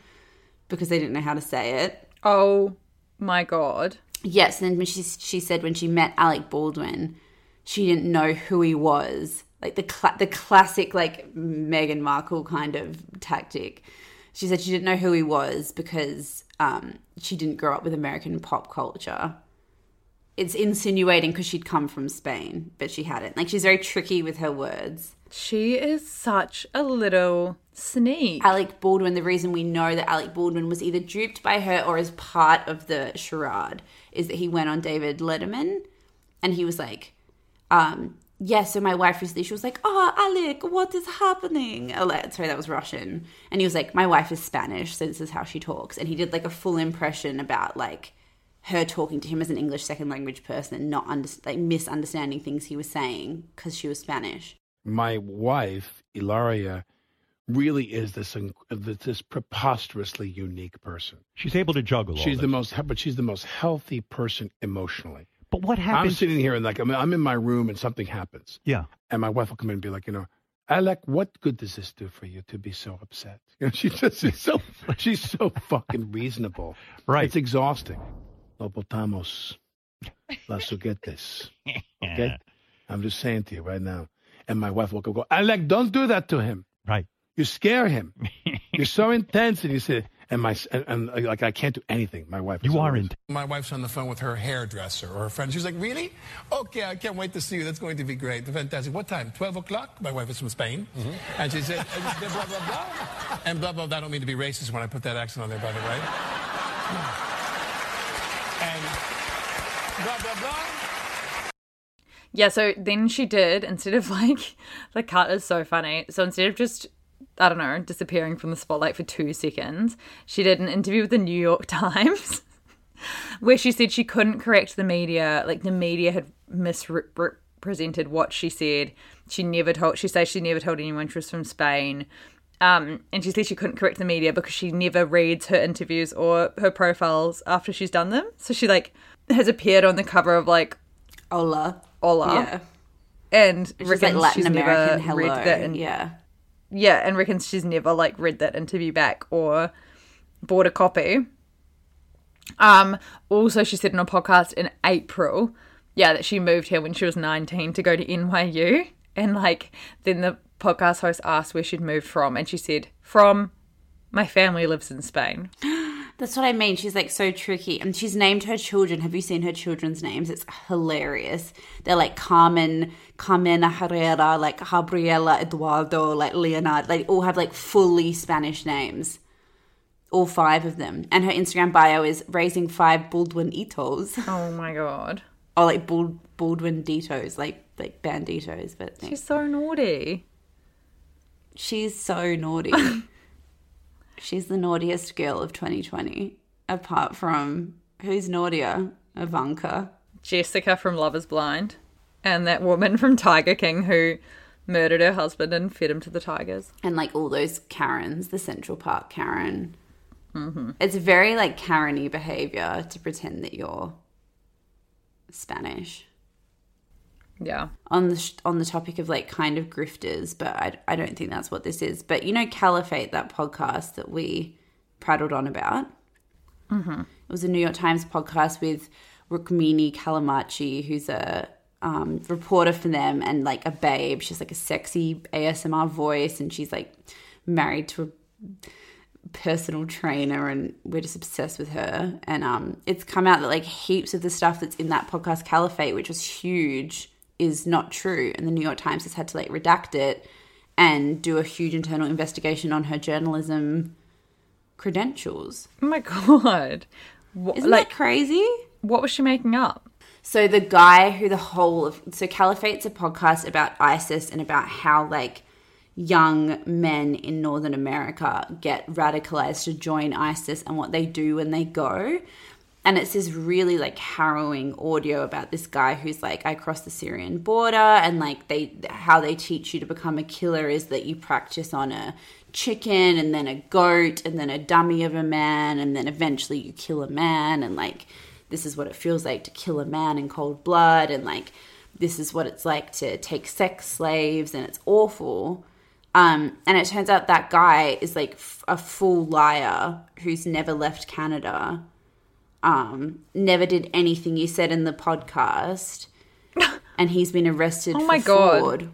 because they didn't know how to say it. Oh my god. Yes, and then when she she said when she met Alec Baldwin, she didn't know who he was. Like the cla- the classic like Meghan Markle kind of tactic. She said she didn't know who he was because um, she didn't grow up with American pop culture. It's insinuating because she'd come from Spain, but she hadn't. Like she's very tricky with her words. She is such a little sneak. Alec Baldwin, the reason we know that Alec Baldwin was either duped by her or as part of the charade is that he went on David Letterman and he was like, um, yeah, so my wife recently, she was like, oh, Alec, what is happening? Oh, sorry, that was Russian. And he was like, my wife is Spanish, so this is how she talks. And he did like a full impression about like her talking to him as an English second language person and not under, like misunderstanding things he was saying because she was Spanish. My wife, Ilaria, really is this this preposterously unique person. She's able to juggle. She's the most, but she's the most healthy person emotionally. But what happens? I'm sitting here and like I'm, I'm in my room and something happens, yeah. and my wife will come in and be like, you know, Alec, what good does this do for you to be so upset? [LAUGHS] You know, she's just she's so she's so fucking reasonable. Right. It's exhausting. No botamos las juguetes. [LAUGHS] Okay. I'm just saying to you right now. And my wife will go, go Alec, don't do that to him. Right. You scare him. [LAUGHS] You're so intense, and you say, and my and, and like I can't do anything. My wife. You are always- in. My wife's on the phone with her hairdresser or her friend. She's like, Really? Okay, I can't wait to see you. That's going to be great. Fantastic. What time? 12 o'clock? My wife is from Spain. And she said, uh, blah, blah, blah. And blah, blah, blah. I don't mean to be racist when I put that accent on there, by the way. And blah, blah, blah. Yeah, so then she did, instead of [LAUGHS] like, the cut is so funny. So instead of just, I don't know, disappearing from the spotlight for two seconds, she did an interview with the New York [LAUGHS] Times where she said she couldn't correct the media. Like, the media had misrepresented what she said. She never told, she says she never told anyone she was from Spain. Um, and she said she couldn't correct the media because she never reads her interviews or her profiles after she's done them. So she, like, has appeared on the cover of, like, Hola. Hola. Yeah. and Which reckons like Latin she's American never hello. read that yeah. yeah and reckons she's never like read that interview back or bought a copy um also she said in a podcast in april yeah that she moved here when she was 19 to go to nyu and like then the podcast host asked where she'd moved from and she said from my family lives in spain [GASPS] [GASPS] That's what I mean. She's like so tricky. And she's named her children. Have you seen her children's names? It's hilarious. They're like Carmen, Carmena Herrera, like Gabriela Eduardo, like Leonard. They all have like fully Spanish names. All five of them. And her Instagram bio is raising five Baldwinitos. [LAUGHS] oh my god or like Bald, Baldwinitos, like like banditos. But she's so naughty she's so naughty. [LAUGHS] she's the naughtiest girl of 2020. Apart from who's naughtier? Ivanka. Jessica from Love is Blind, and that woman [LAUGHS] from Tiger King who murdered her husband and fed him to the tigers. and like all those Karens, the Central Park Karen. Mm-hmm. It's very like Karen-y behavior to pretend that you're Spanish. Yeah. On the sh- on the topic of like kind of grifters, but I, I don't think that's what this is. But you know, Caliphate, that podcast that we prattled on about. Mm-hmm. It was a New York Times podcast with Rukmini Callimachi, who's a um, reporter for them and like a babe. She's like a sexy ASMR voice, and she's like married to a personal trainer and we're just obsessed with her and um it's come out that like heaps of the stuff that's in that podcast caliphate which was huge is not true and the new york times has had to like redact it and do a huge internal investigation on her journalism credentials Oh my [LAUGHS] god. What, isn't like, that crazy what was she making up? So the guy who the whole of so Caliphate's a podcast about ISIS and about how like young men in Northern America get radicalized to join ISIS and what they do when they go. And it's this really like harrowing audio about this guy who's like, I crossed the Syrian border and like they how they teach you to become a killer is that you practice on a chicken and then a goat and then a dummy of a man and then eventually you kill a man. And like this is what it feels like to kill a man in cold blood. And like this is what it's like to take sex slaves and it's awful. Um, and it turns out that guy is like f- a full liar who's never left canada um, never did anything he said in the podcast [LAUGHS] and he's been arrested Oh for my God. fraud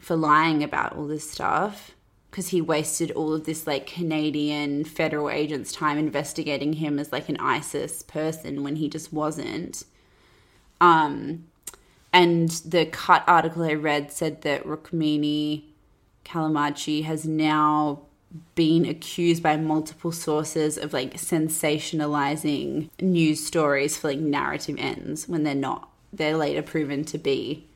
for lying about all this stuff because he wasted all of this like Canadian federal agents' time investigating him as like an ISIS person when he just wasn't. Um, and the cut article I read said that Rukmini Callimachi has now been accused by multiple sources of like sensationalizing news stories for like narrative ends when they're not. They're later proven to be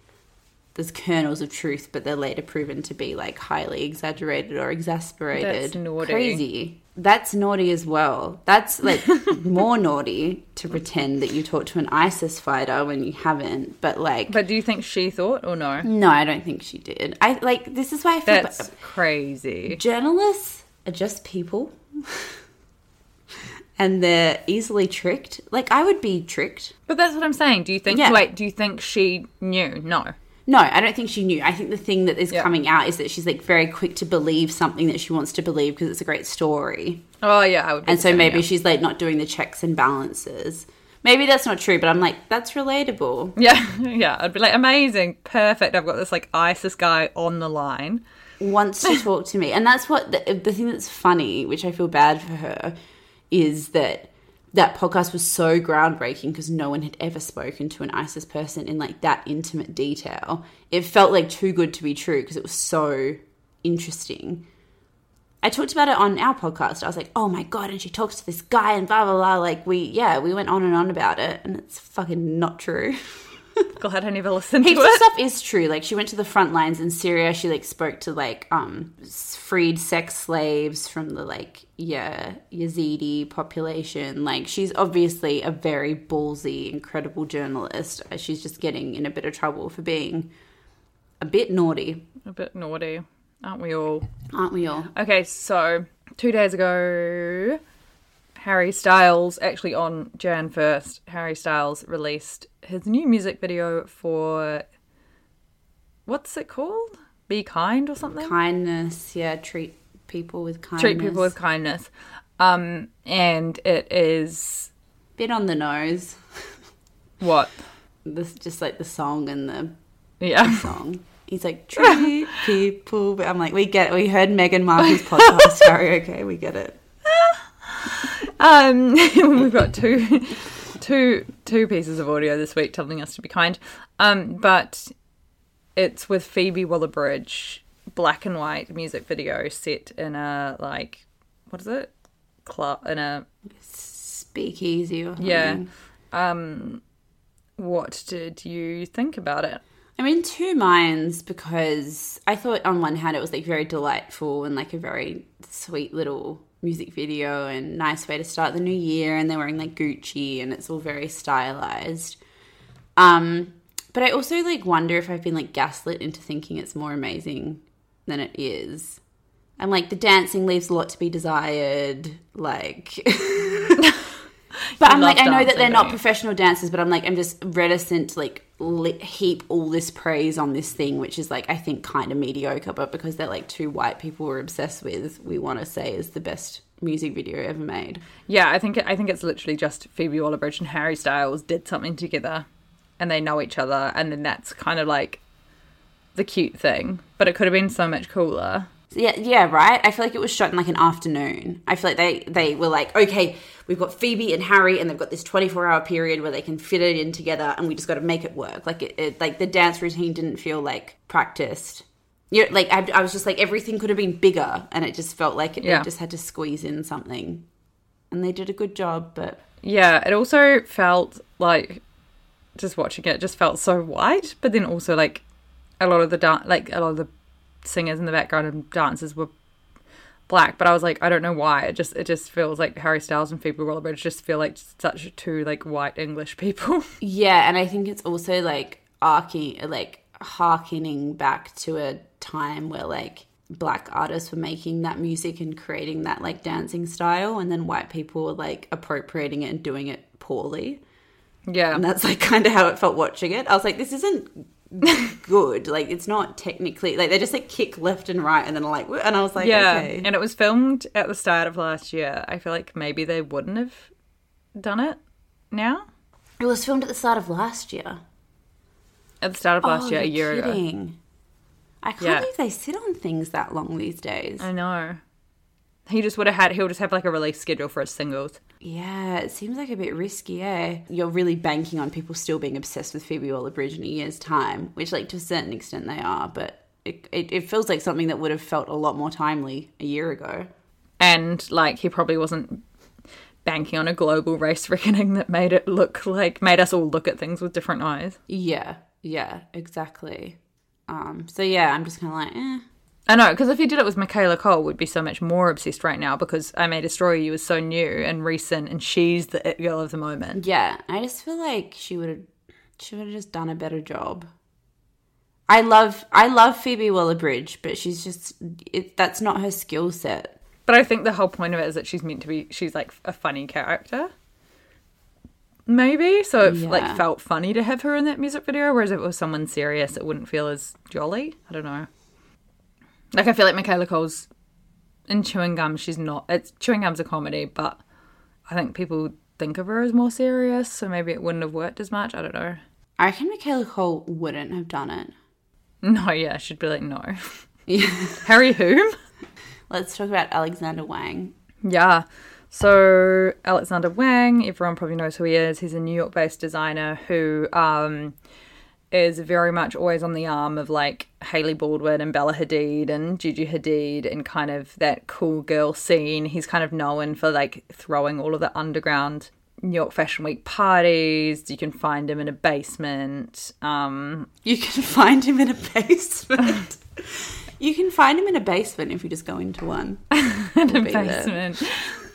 there's kernels of truth, but they're later proven to be like highly exaggerated or exasperated. That's naughty. Crazy. That's naughty as well. That's like [LAUGHS] more naughty to pretend that you talked to an ISIS fighter when you haven't. But like, But do you think she thought or no? no, I don't think she did. I like this is why I feel That's crazy. journalists are just people, [LAUGHS] and they're easily tricked. Like I would be tricked. But that's what I'm saying. Do you think? Yeah. Wait, do you think she knew? No. No, I don't think she knew. I think the thing that is Yeah. coming out is that she's like very quick to believe something that she wants to believe because it's a great story. Oh yeah, I would. Be And so maybe yeah. she's like not doing the checks and balances. Maybe that's not true, but I'm like, that's relatable. Yeah, [LAUGHS] yeah. I'd be like, amazing, perfect. I've got this like ISIS guy on the line. Wants to talk to me. And that's what the, the thing that's funny, which I feel bad for her, is that that podcast was so groundbreaking because no one had ever spoken to an ISIS person in like that intimate detail. It felt like too good to be true because it was so interesting. I talked about it on our podcast. I was like, oh my god, and she talks to this guy and blah blah blah. Like we, yeah, we went on and on about it, and it's fucking not true. [LAUGHS] Glad I never listened to Heaps of it. stuff is true. Like she went to the front lines in Syria. She like spoke to like um freed sex slaves from the like yeah Yazidi population. Like she's obviously a very ballsy, incredible journalist. Uh, She's just getting in a bit of trouble for being a bit naughty, A bit naughty, aren't we all? aren't we all? Okay, so two days ago, Harry Styles, actually on Jan 1st, Harry Styles released his new music video for. What's it called? Be Kind or something? Kindness, yeah. Treat people with kindness. Treat people with kindness. Um, and it is. bit on the nose. [LAUGHS] What? This just like the song and the Yeah. [LAUGHS] song. He's like treat [LAUGHS] people. But I'm like, we get. it. We heard Meghan Markle's podcast karaoke. Okay, we get it. Um, we've got two, two, two pieces of audio this week telling us to be kind. Um, but it's with Phoebe Waller-Bridge, black and white music video set in a like, what is it? Club in a Speakeasy or something. yeah. Um, what did you think about it? I'm in two minds because I thought on one hand it was like very delightful and like a very sweet little music video and nice way to start the new year and they're wearing like Gucci and it's all very stylized. Um but I also like wonder if I've been like gaslit into thinking it's more amazing than it is. I'm like the dancing leaves a lot to be desired, like [LAUGHS] But I'm like, I know that they're not you? professional dancers, but I'm like, I'm just reticent to like li- heap all this praise on this thing, which is like, I think kind of mediocre, but because they're like two white people we're obsessed with, we want to say is the best music video ever made. Yeah, I think I think it's literally just Phoebe Waller-Bridge and Harry Styles did something together, and they know each other, and then that's kind of like the cute thing. But it could have been so much cooler. Yeah, yeah, right. I feel like it was shot in like an afternoon. I feel like they they were like, okay, we've got Phoebe and Harry, and they've got this twenty four hour period where they can fit it in together, and we just got to make it work. Like it, it like the dance routine didn't feel like practiced. You know, like I, I was just like everything could have been bigger, and it just felt like it, Yeah. they just had to squeeze in something, and they did a good job. But Yeah, it also felt like just watching it just felt so white, but then also like a lot of the dan- like a lot of the singers in the background and dancers were black. But I was like, I don't know why. It just it just feels like Harry Styles and Phoebe Waller-Bridge just feel like such two like white English people. [LAUGHS] Yeah, and I think it's also like arcing, like harkening back to a time where like black artists were making that music and creating that like dancing style, and then white people were like appropriating it and doing it poorly. Yeah, And that's like kind of how it felt watching it. I was like, this isn't [LAUGHS] good. Like, it's not technically like they just like kick left and right, and then like, and I was like, yeah, okay. and it was filmed at the start of last year. I feel like maybe they wouldn't have done it now. it was filmed at the start of last year. At the start of last Oh, year, a year ago. I can't Yeah. believe they sit on things that long these days. I know. He just would have had. He'll just have like a release schedule for his singles. Yeah, it seems like a bit risky, eh? You're really banking on people still being obsessed with Phoebe Waller-Bridge in a year's time, which, like, to a certain extent they are, but it, it, it feels like something that would have felt a lot more timely a year ago. and like he probably wasn't banking on a global race [LAUGHS] reckoning that made it look like made us all look at things with different eyes. Yeah, yeah, exactly. Um, so yeah, I'm just kind of like, eh. I know because if he did it with Michaela Coel, we'd be so much more obsessed right now because I May Destroy You is so new and recent, and she's the it girl of the moment. Yeah, I just feel like she would have, she would have just done a better job. I love, I love Phoebe Waller-Bridge, but she's just, it, that's not her skill set. But I think the whole point of it is that she's meant to be she's like a funny character. Maybe so it Yeah. like felt funny to have her in that music video, whereas if it was someone serious, it wouldn't feel as jolly. I don't know. Like I feel like Michaela Coel's in Chewing Gum. She's not. It's Chewing Gum's a comedy, but I think people think of her as more serious, so maybe it wouldn't have worked as much. I don't know. I reckon Michaela Coel wouldn't have done it. [LAUGHS] No, yeah, she'd be like no. Yeah. [LAUGHS] Harry whom? [LAUGHS] Let's talk about Alexander Wang. Yeah. So Alexander Wang, everyone probably knows who he is. He's a New York-based designer who um, is very much always on the arm of like Hailey Baldwin and Bella Hadid and Gigi Hadid and kind of that cool girl scene. He's kind of known for like throwing all of the underground New York Fashion Week parties. You can find him in a basement. Um, You can [LAUGHS] find him in a basement. you can find him in a basement if you just go into one. [LAUGHS] in a basement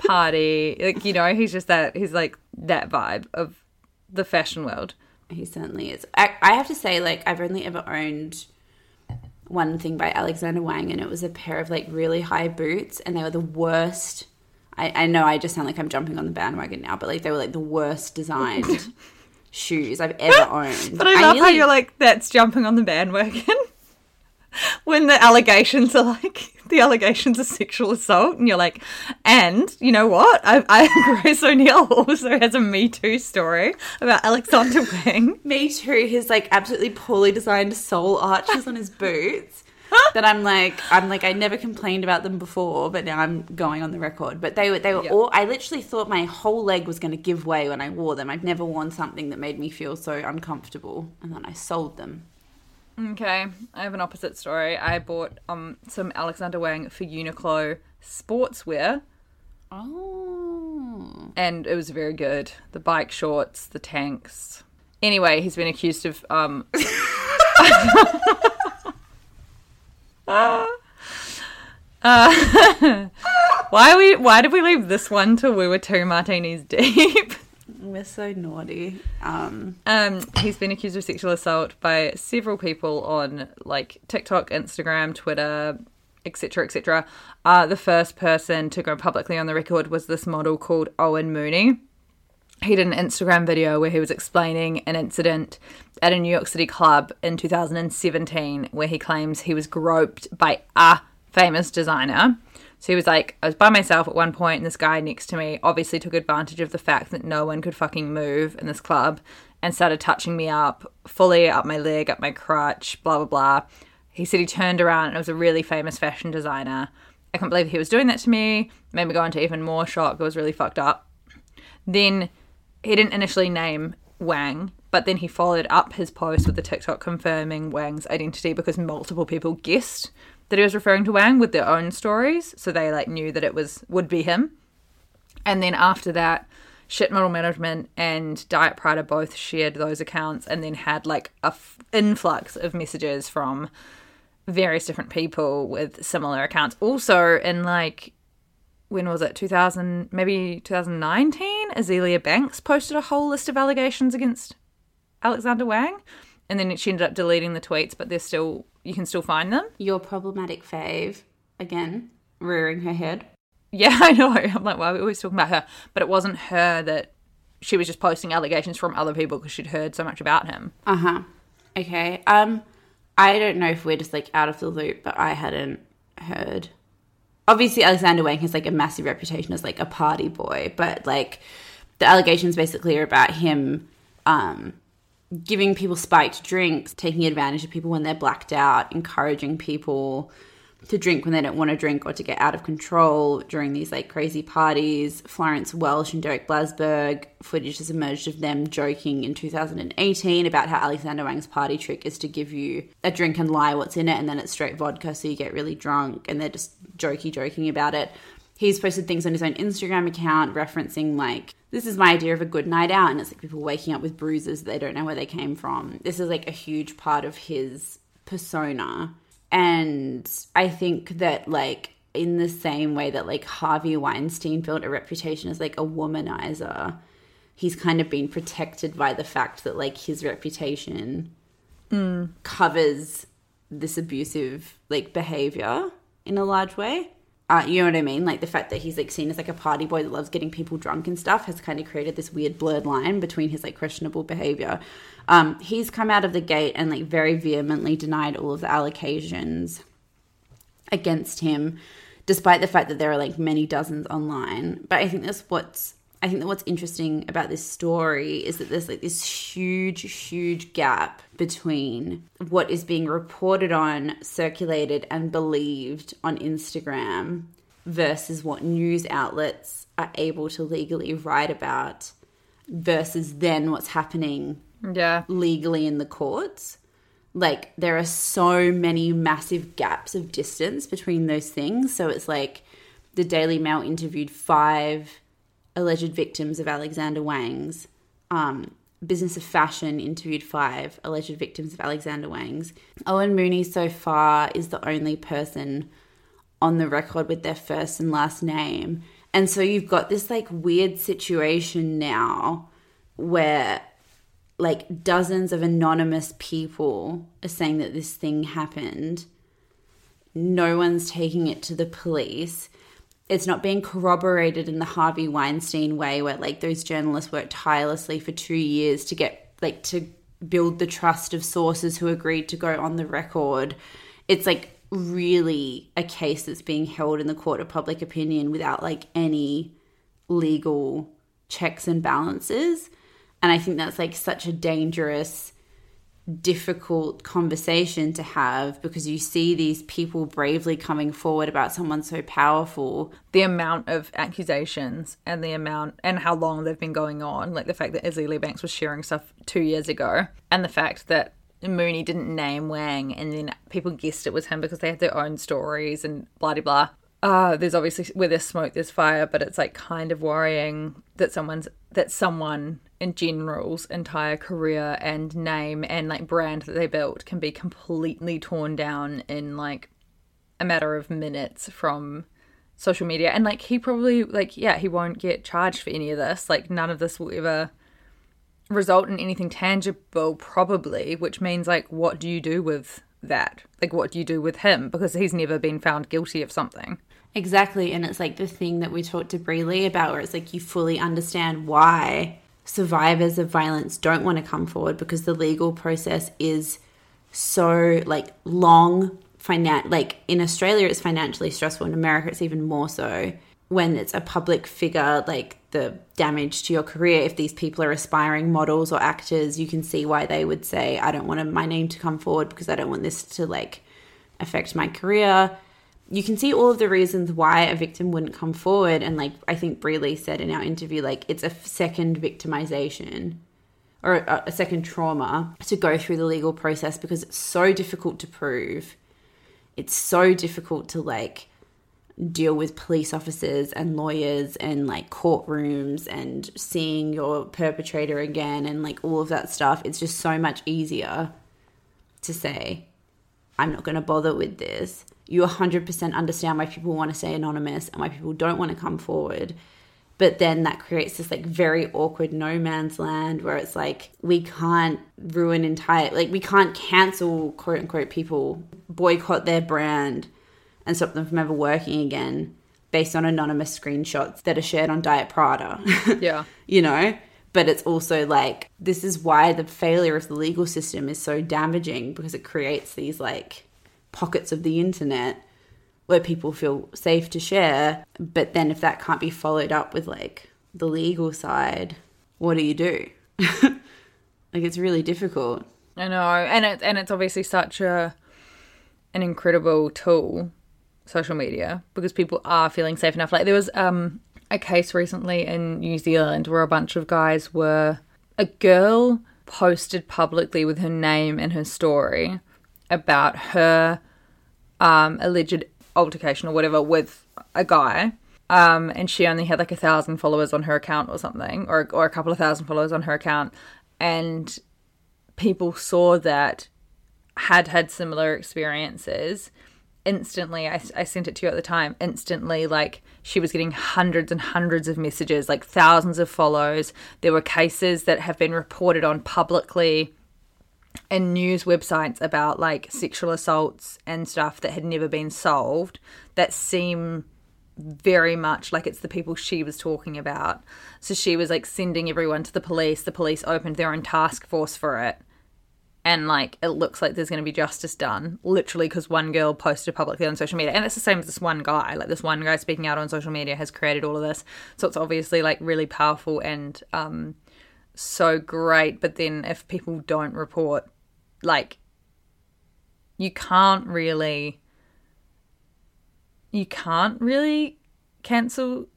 party. Like, you know, he's just that, he's like that vibe of the fashion world. He certainly is. I, I have to say, like, I've only ever owned one thing by Alexander Wang, and it was a pair of like really high boots, and they were the worst. I, I know I just sound like I'm jumping on the bandwagon now, but like they were like the worst designed [LAUGHS] shoes I've ever owned. But I love how nearly- you're like, that's jumping on the bandwagon. When the allegations are like, [LAUGHS] the allegations of sexual assault, and you're like, and you know what? I, I [LAUGHS] Grace O'Neill also has a Me Too story about Alexander [LAUGHS] Wang. Me too. His like absolutely poorly designed sole arches on his boots. that I'm like, I'm like, I never complained about them before, but now I'm going on the record. But they were, they were Yeah. all. I literally thought my whole leg was going to give way when I wore them. I've never worn something that made me feel so uncomfortable, and then I sold them. Okay, I have an opposite story. I bought um some Alexander Wang for Uniqlo sportswear, Oh, and it was very good. The bike shorts, the tanks. Anyway, he's been accused of um. [LAUGHS] Uh, [LAUGHS] why we? Why did we leave this one till we were two martinis deep? [LAUGHS] we're so naughty. Um, Um, he's been accused of sexual assault by several people on like TikTok, Instagram, Twitter, etc., etc. Uh, the first person to go publicly on the record was this model called Owen Mooney. He did an Instagram video where he was explaining an incident at a New York City club in 2017 where he claims he was groped by a famous designer. So he was like, I was by myself at one point, and this guy next to me obviously took advantage of the fact that no one could fucking move in this club and started touching me up, fully up my leg, up my crotch, blah, blah, blah. He said he turned around and it was a really famous fashion designer. I can't believe he was doing that to me. Made me go into even more shock. It was really fucked up. Then he didn't initially name Wang, but then he followed up his post with the TikTok confirming Wang's identity because multiple people guessed that he was referring to Wang with their own stories, so they like knew that it was would be him. And then after that, Shit Model Management and Diet Prada both shared those accounts and then had like a f- influx of messages from various different people with similar accounts. Also, in like when was it 2000 maybe 2019 azealia banks posted a whole list of allegations against alexander wang and then she ended up deleting the tweets but they're still you can still find them your problematic fave again, rearing her head. yeah [LAUGHS] i know i'm like why are we always talking about her but it wasn't her that she was just posting allegations from other people because she'd heard so much about him Uh huh. Okay. Um, I don't know if we're just like out of the loop, but I hadn't heard. Obviously, Alexander Wang has like a massive reputation as like a party boy, but like the allegations basically are about him um, giving people spiked drinks, taking advantage of people when they're blacked out, encouraging people to drink when they don't want to drink or to get out of control during these like crazy parties. Florence Welch and Derek Blasberg footage has emerged of them joking in 2018 about how Alexander Wang's party trick is to give you a drink and lie what's in it, and then it's straight vodka, so you get really drunk, and they're just jokey joking about it. He's posted things on his own Instagram account referencing like this is my idea of a good night out, and it's like people waking up with bruises that they don't know where they came from. This is like a huge part of his persona. And I think that, like, in the same way that, like, Harvey Weinstein built a reputation as, like, a womanizer, he's kind of been protected by the fact that, like, his reputation mm. covers this abusive, like, behavior in a large way. Uh, you know what I mean? Like the fact that he's like seen as like a party boy that loves getting people drunk and stuff has kind of created this weird blurred line between his like questionable behavior. Um, he's come out of the gate and like very vehemently denied all of the allegations against him, despite the fact that there are like many dozens online. But I think that's what's I think that what's interesting about this story is that there's like this huge, huge gap between what is being reported on, circulated, and believed on Instagram versus what news outlets are able to legally write about versus then what's happening Yeah. legally in the courts. Like there are so many massive gaps of distance between those things. So it's like the Daily Mail interviewed five alleged victims of Alexander Wang's. Um, Business of Fashion interviewed five alleged victims of Alexander Wang's. Owen Mooney so far is the only person on the record with their first and last name. And so you've got this like weird situation now where like dozens of anonymous people are saying that this thing happened. No one's taking it to the police. It's not being corroborated in the Harvey Weinstein way where like those journalists worked tirelessly for 2 years to get like to build the trust of sources who agreed to go on the record. It's like really a case that's being held in the court of public opinion without like any legal checks and balances. And I think that's like such a dangerous, difficult conversation to have because you see these people bravely coming forward about someone so powerful. The amount of accusations and the amount and how long they've been going on, like the fact that Azealia Banks was sharing stuff two years ago, and the fact that Mooney didn't name Wang, and then people guessed it was him because they had their own stories and blah blah blah. Uh, there's obviously where there's smoke, there's fire, but it's like kind of worrying that someone's that someone in general's entire career and name and like brand that they built can be completely torn down in like a matter of minutes from social media. And like he probably like yeah, he won't get charged for any of this. Like none of this will ever result in anything tangible probably which means like what do you do with that like what do you do with him because he's never been found guilty of something Exactly. And it's like the thing that we talked to Bri Lee about, where it's like you fully understand why survivors of violence don't want to come forward because the legal process is so like long finan- like in Australia it's financially stressful in America it's even more so when it's a public figure like the damage to your career. If these people are aspiring models or actors you can see why they would say I don't want my name to come forward because I don't want this to like affect my career you can see all of the reasons why a victim wouldn't come forward. And like i think Bri Lee said in our interview like it's a second victimization or a, a second trauma to go through the legal process because it's so difficult to prove. It's so difficult to like deal with police officers and lawyers and like courtrooms and seeing your perpetrator again and like all of that stuff. It's just so much easier to say i'm not going to bother with this you 100% understand why people want to stay anonymous and why people don't want to come forward. But then that creates this like very awkward no man's land where it's like we can't ruin entire like we can't cancel quote unquote people boycott their brand and stop them from ever working again based on anonymous screenshots that are shared on diet prada. [LAUGHS] Yeah. You know? But it's also like this is why the failure of the legal system is so damaging because it creates these like pockets of the internet where people feel safe to share. But then if that can't be followed up with like the legal side, what do you do? [LAUGHS] like it's really difficult. I know, and it and it's obviously such a an incredible tool, social media, because people are feeling safe enough. Like there was um a case recently in New Zealand where a bunch of guys were a girl posted publicly with her name and her story about her um, alleged altercation or whatever with a guy. Um, and she only had like a thousand followers on her account or something, or or a couple of thousand followers on her account, and people saw that had had similar experiences. Instantly, I, I sent it to you at the time. Instantly, like she was getting hundreds and hundreds of messages, like thousands of follows. There were cases that have been reported on publicly and news websites about like sexual assaults and stuff that had never been solved that seem very much like it's the people she was talking about. So she was like sending everyone to the police. The police opened their own task force for it. And like it looks like there's going to be justice done, literally because one girl posted publicly on social media, and it's the same as this one guy. Like this one guy speaking out on social media has created all of this, so it's obviously like really powerful and um, so great. But then if people don't report, like, you can't really, you can't really cancel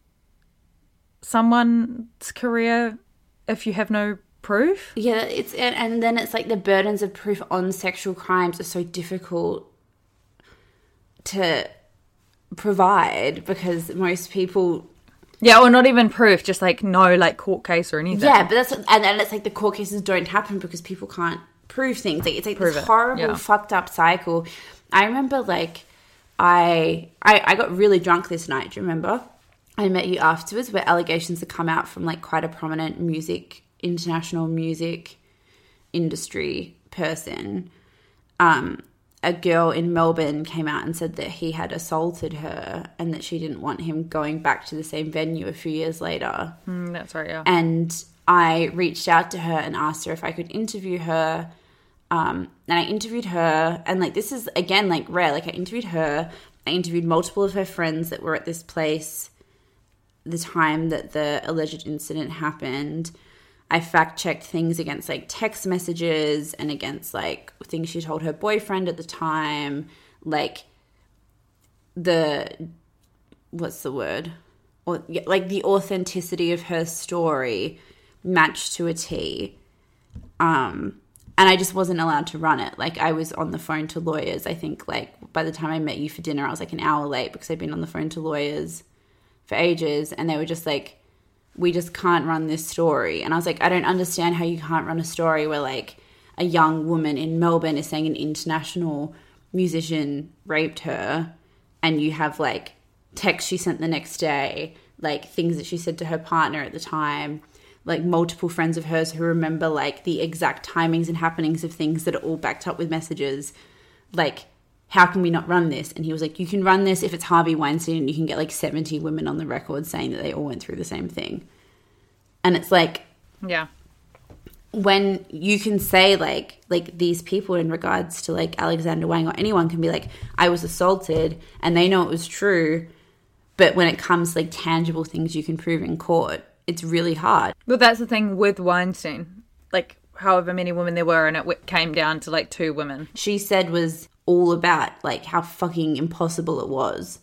someone's career if you have no proof. Yeah, it's and, then it's like the burdens of proof on sexual crimes are so difficult to provide because most people Yeah, or not even proof, just like no like court case or anything. Yeah, but that's and then it's like the court cases don't happen because people can't prove things. Like it's like Prove this it, horrible, yeah. fucked up cycle. I remember like I, I I got really drunk this night. Do you remember? I met you afterwards, where allegations had come out from like quite a prominent music, international music industry person. Um, a girl in Melbourne came out and said that he had assaulted her and that she didn't want him going back to the same venue a few years later. Mm, that's right. Yeah. And I reached out to her and asked her if I could interview her. Um, and I interviewed her, and like this is again like rare. Like I interviewed her, I interviewed multiple of her friends that were at this place the time that the alleged incident happened. I fact checked things against like text messages and against like things she told her boyfriend at the time, like the what's the word? Or like the authenticity of her story matched to a T. Um and I just wasn't allowed to run it. Like I was on the phone to lawyers. I think like by the time I met you for dinner, I was like an hour late because I'd been on the phone to lawyers for ages and they were just like we just can't run this story. And I was like, I don't understand how you can't run a story where like a young woman in Melbourne is saying an international musician raped her and you have like texts she sent the next day, like things that she said to her partner at the time, like multiple friends of hers who remember like the exact timings and happenings of things that are all backed up with messages. Like, how can we not run this? And he was like, You can run this if it's Harvey Weinstein and you can get like 70 women on the record saying that they all went through the same thing. And it's like, yeah. when you can say like like these people in regards to like Alexander Wang or anyone can be like I was assaulted and they know it was true but when it comes to, like tangible things you can prove in court it's really hard But that's the thing with Weinstein. Like, however many women there were, and it came down to like two women. she said was all about like how fucking impossible it was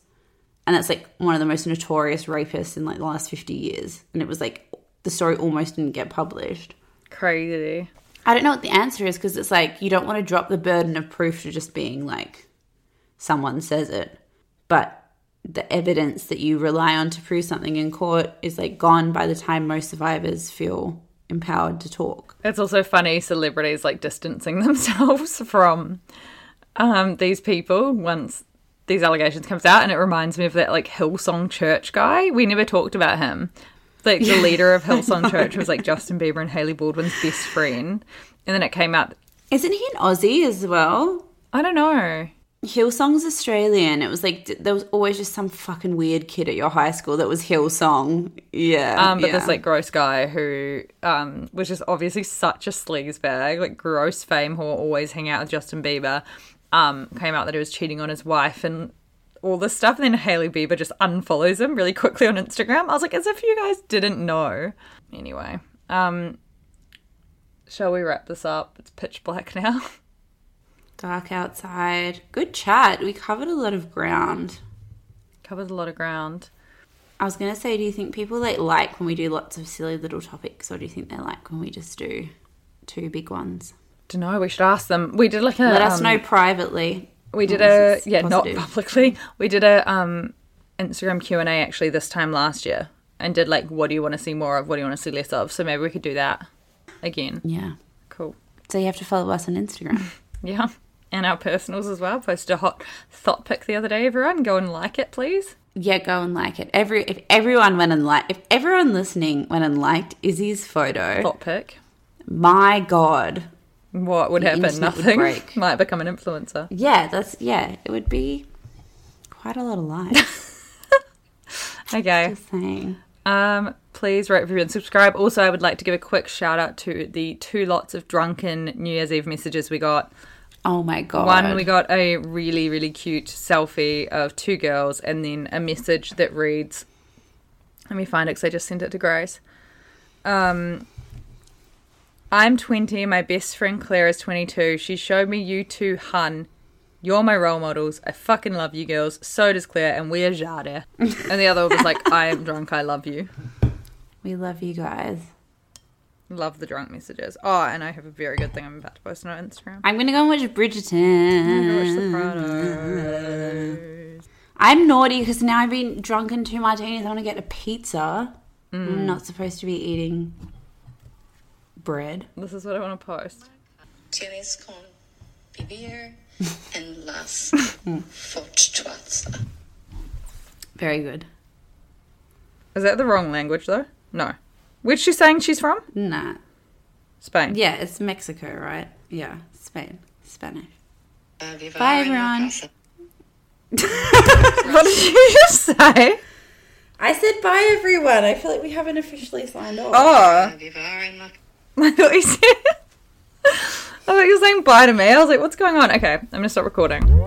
and that's like one of the most notorious rapists in like the last 50 years and it was like the story almost didn't get published Crazy. I don't know what the answer is because it's like you don't want to drop the burden of proof to just being like someone says it, but the evidence that you rely on to prove something in court is like gone by the time most survivors feel empowered to talk. It's also funny celebrities like distancing [LAUGHS] themselves from um, these people once these allegations comes out, and it reminds me of that like Hillsong Church guy. We never talked about him. Like the leader of [LAUGHS] Hillsong Church was like Justin Bieber and Hailey Baldwin's best friend, and then it came out. Isn't he an Aussie as well? I don't know. Hillsong's Australian. It was like there was always just some fucking weird kid at your high school that was Hillsong. Yeah, Um, but yeah. this like gross guy who um was just obviously such a sleaze bag, like gross fame whore, always hang out with Justin Bieber. Um, came out that he was cheating on his wife and all this stuff. And then Hailey Bieber just unfollows him really quickly on Instagram. I was like, as if you guys didn't know. Anyway, um, shall we wrap this up? It's pitch black now. [LAUGHS] dark outside. Good chat. We covered a lot of ground. Covered a lot of ground. I was gonna say, do you think people like like when we do lots of silly little topics, or do you think they like when we just do two big ones? Don't know. We should ask them. We did like a. Let us um, know privately. We did a yeah, not publicly. We did a um Instagram Q and A actually this time last year, and did like, what do you want to see more of? What do you want to see less of? So maybe we could do that again. Yeah. Cool. So you have to follow us on Instagram. [LAUGHS] Yeah, and our personals as well. Posted a hot thought pic the other day. Everyone, go and like it, please. yeah, go and like it. Every if everyone went and like if everyone listening went and liked Izzy's photo, Thought pic. my god. What would happen? would Nothing. break. [LAUGHS] Might become an influencer. Yeah, that's yeah. It would be quite a lot of likes. [LAUGHS] Okay. Just saying. Um, please rate, review, and subscribe. Also, I would like to give a quick shout out to the two lots of drunken New Year's Eve messages we got. Oh my god. One, we got a really, really cute selfie of two girls, and then a message that reads, let me find it because I just sent it to Grace. Um, I'm 20, my best friend Claire is 22. She showed me you two, hun. You're my role models. I fucking love you girls. So does Claire, and we are Jade. [LAUGHS] and the other one was like, I am drunk, I love you. We love you guys. Love the drunk messages. Oh, and I have a very good thing I'm about to post on our Instagram. I'm gonna go and watch Bridgerton. Watch Sopranos. I'm naughty because now I've been drunken two martinis. I want to get a pizza. I'm mm. not supposed to be eating bread. This is what I want to post. Tienes con vivir en las [LAUGHS] fortezas. Very good. Is that the wrong language though? No. Which she's saying she's from? Nah. Spain. Yeah, it's Mexico, right? Yeah, Spain, Spanish. Vivar Bye, everyone. [LAUGHS] What did you just say? I said bye, everyone. I feel like we haven't officially signed off. Oh, Vivar en la I thought you said. I thought you were saying bye to me. I was like, what's going on? Okay, I'm gonna stop recording.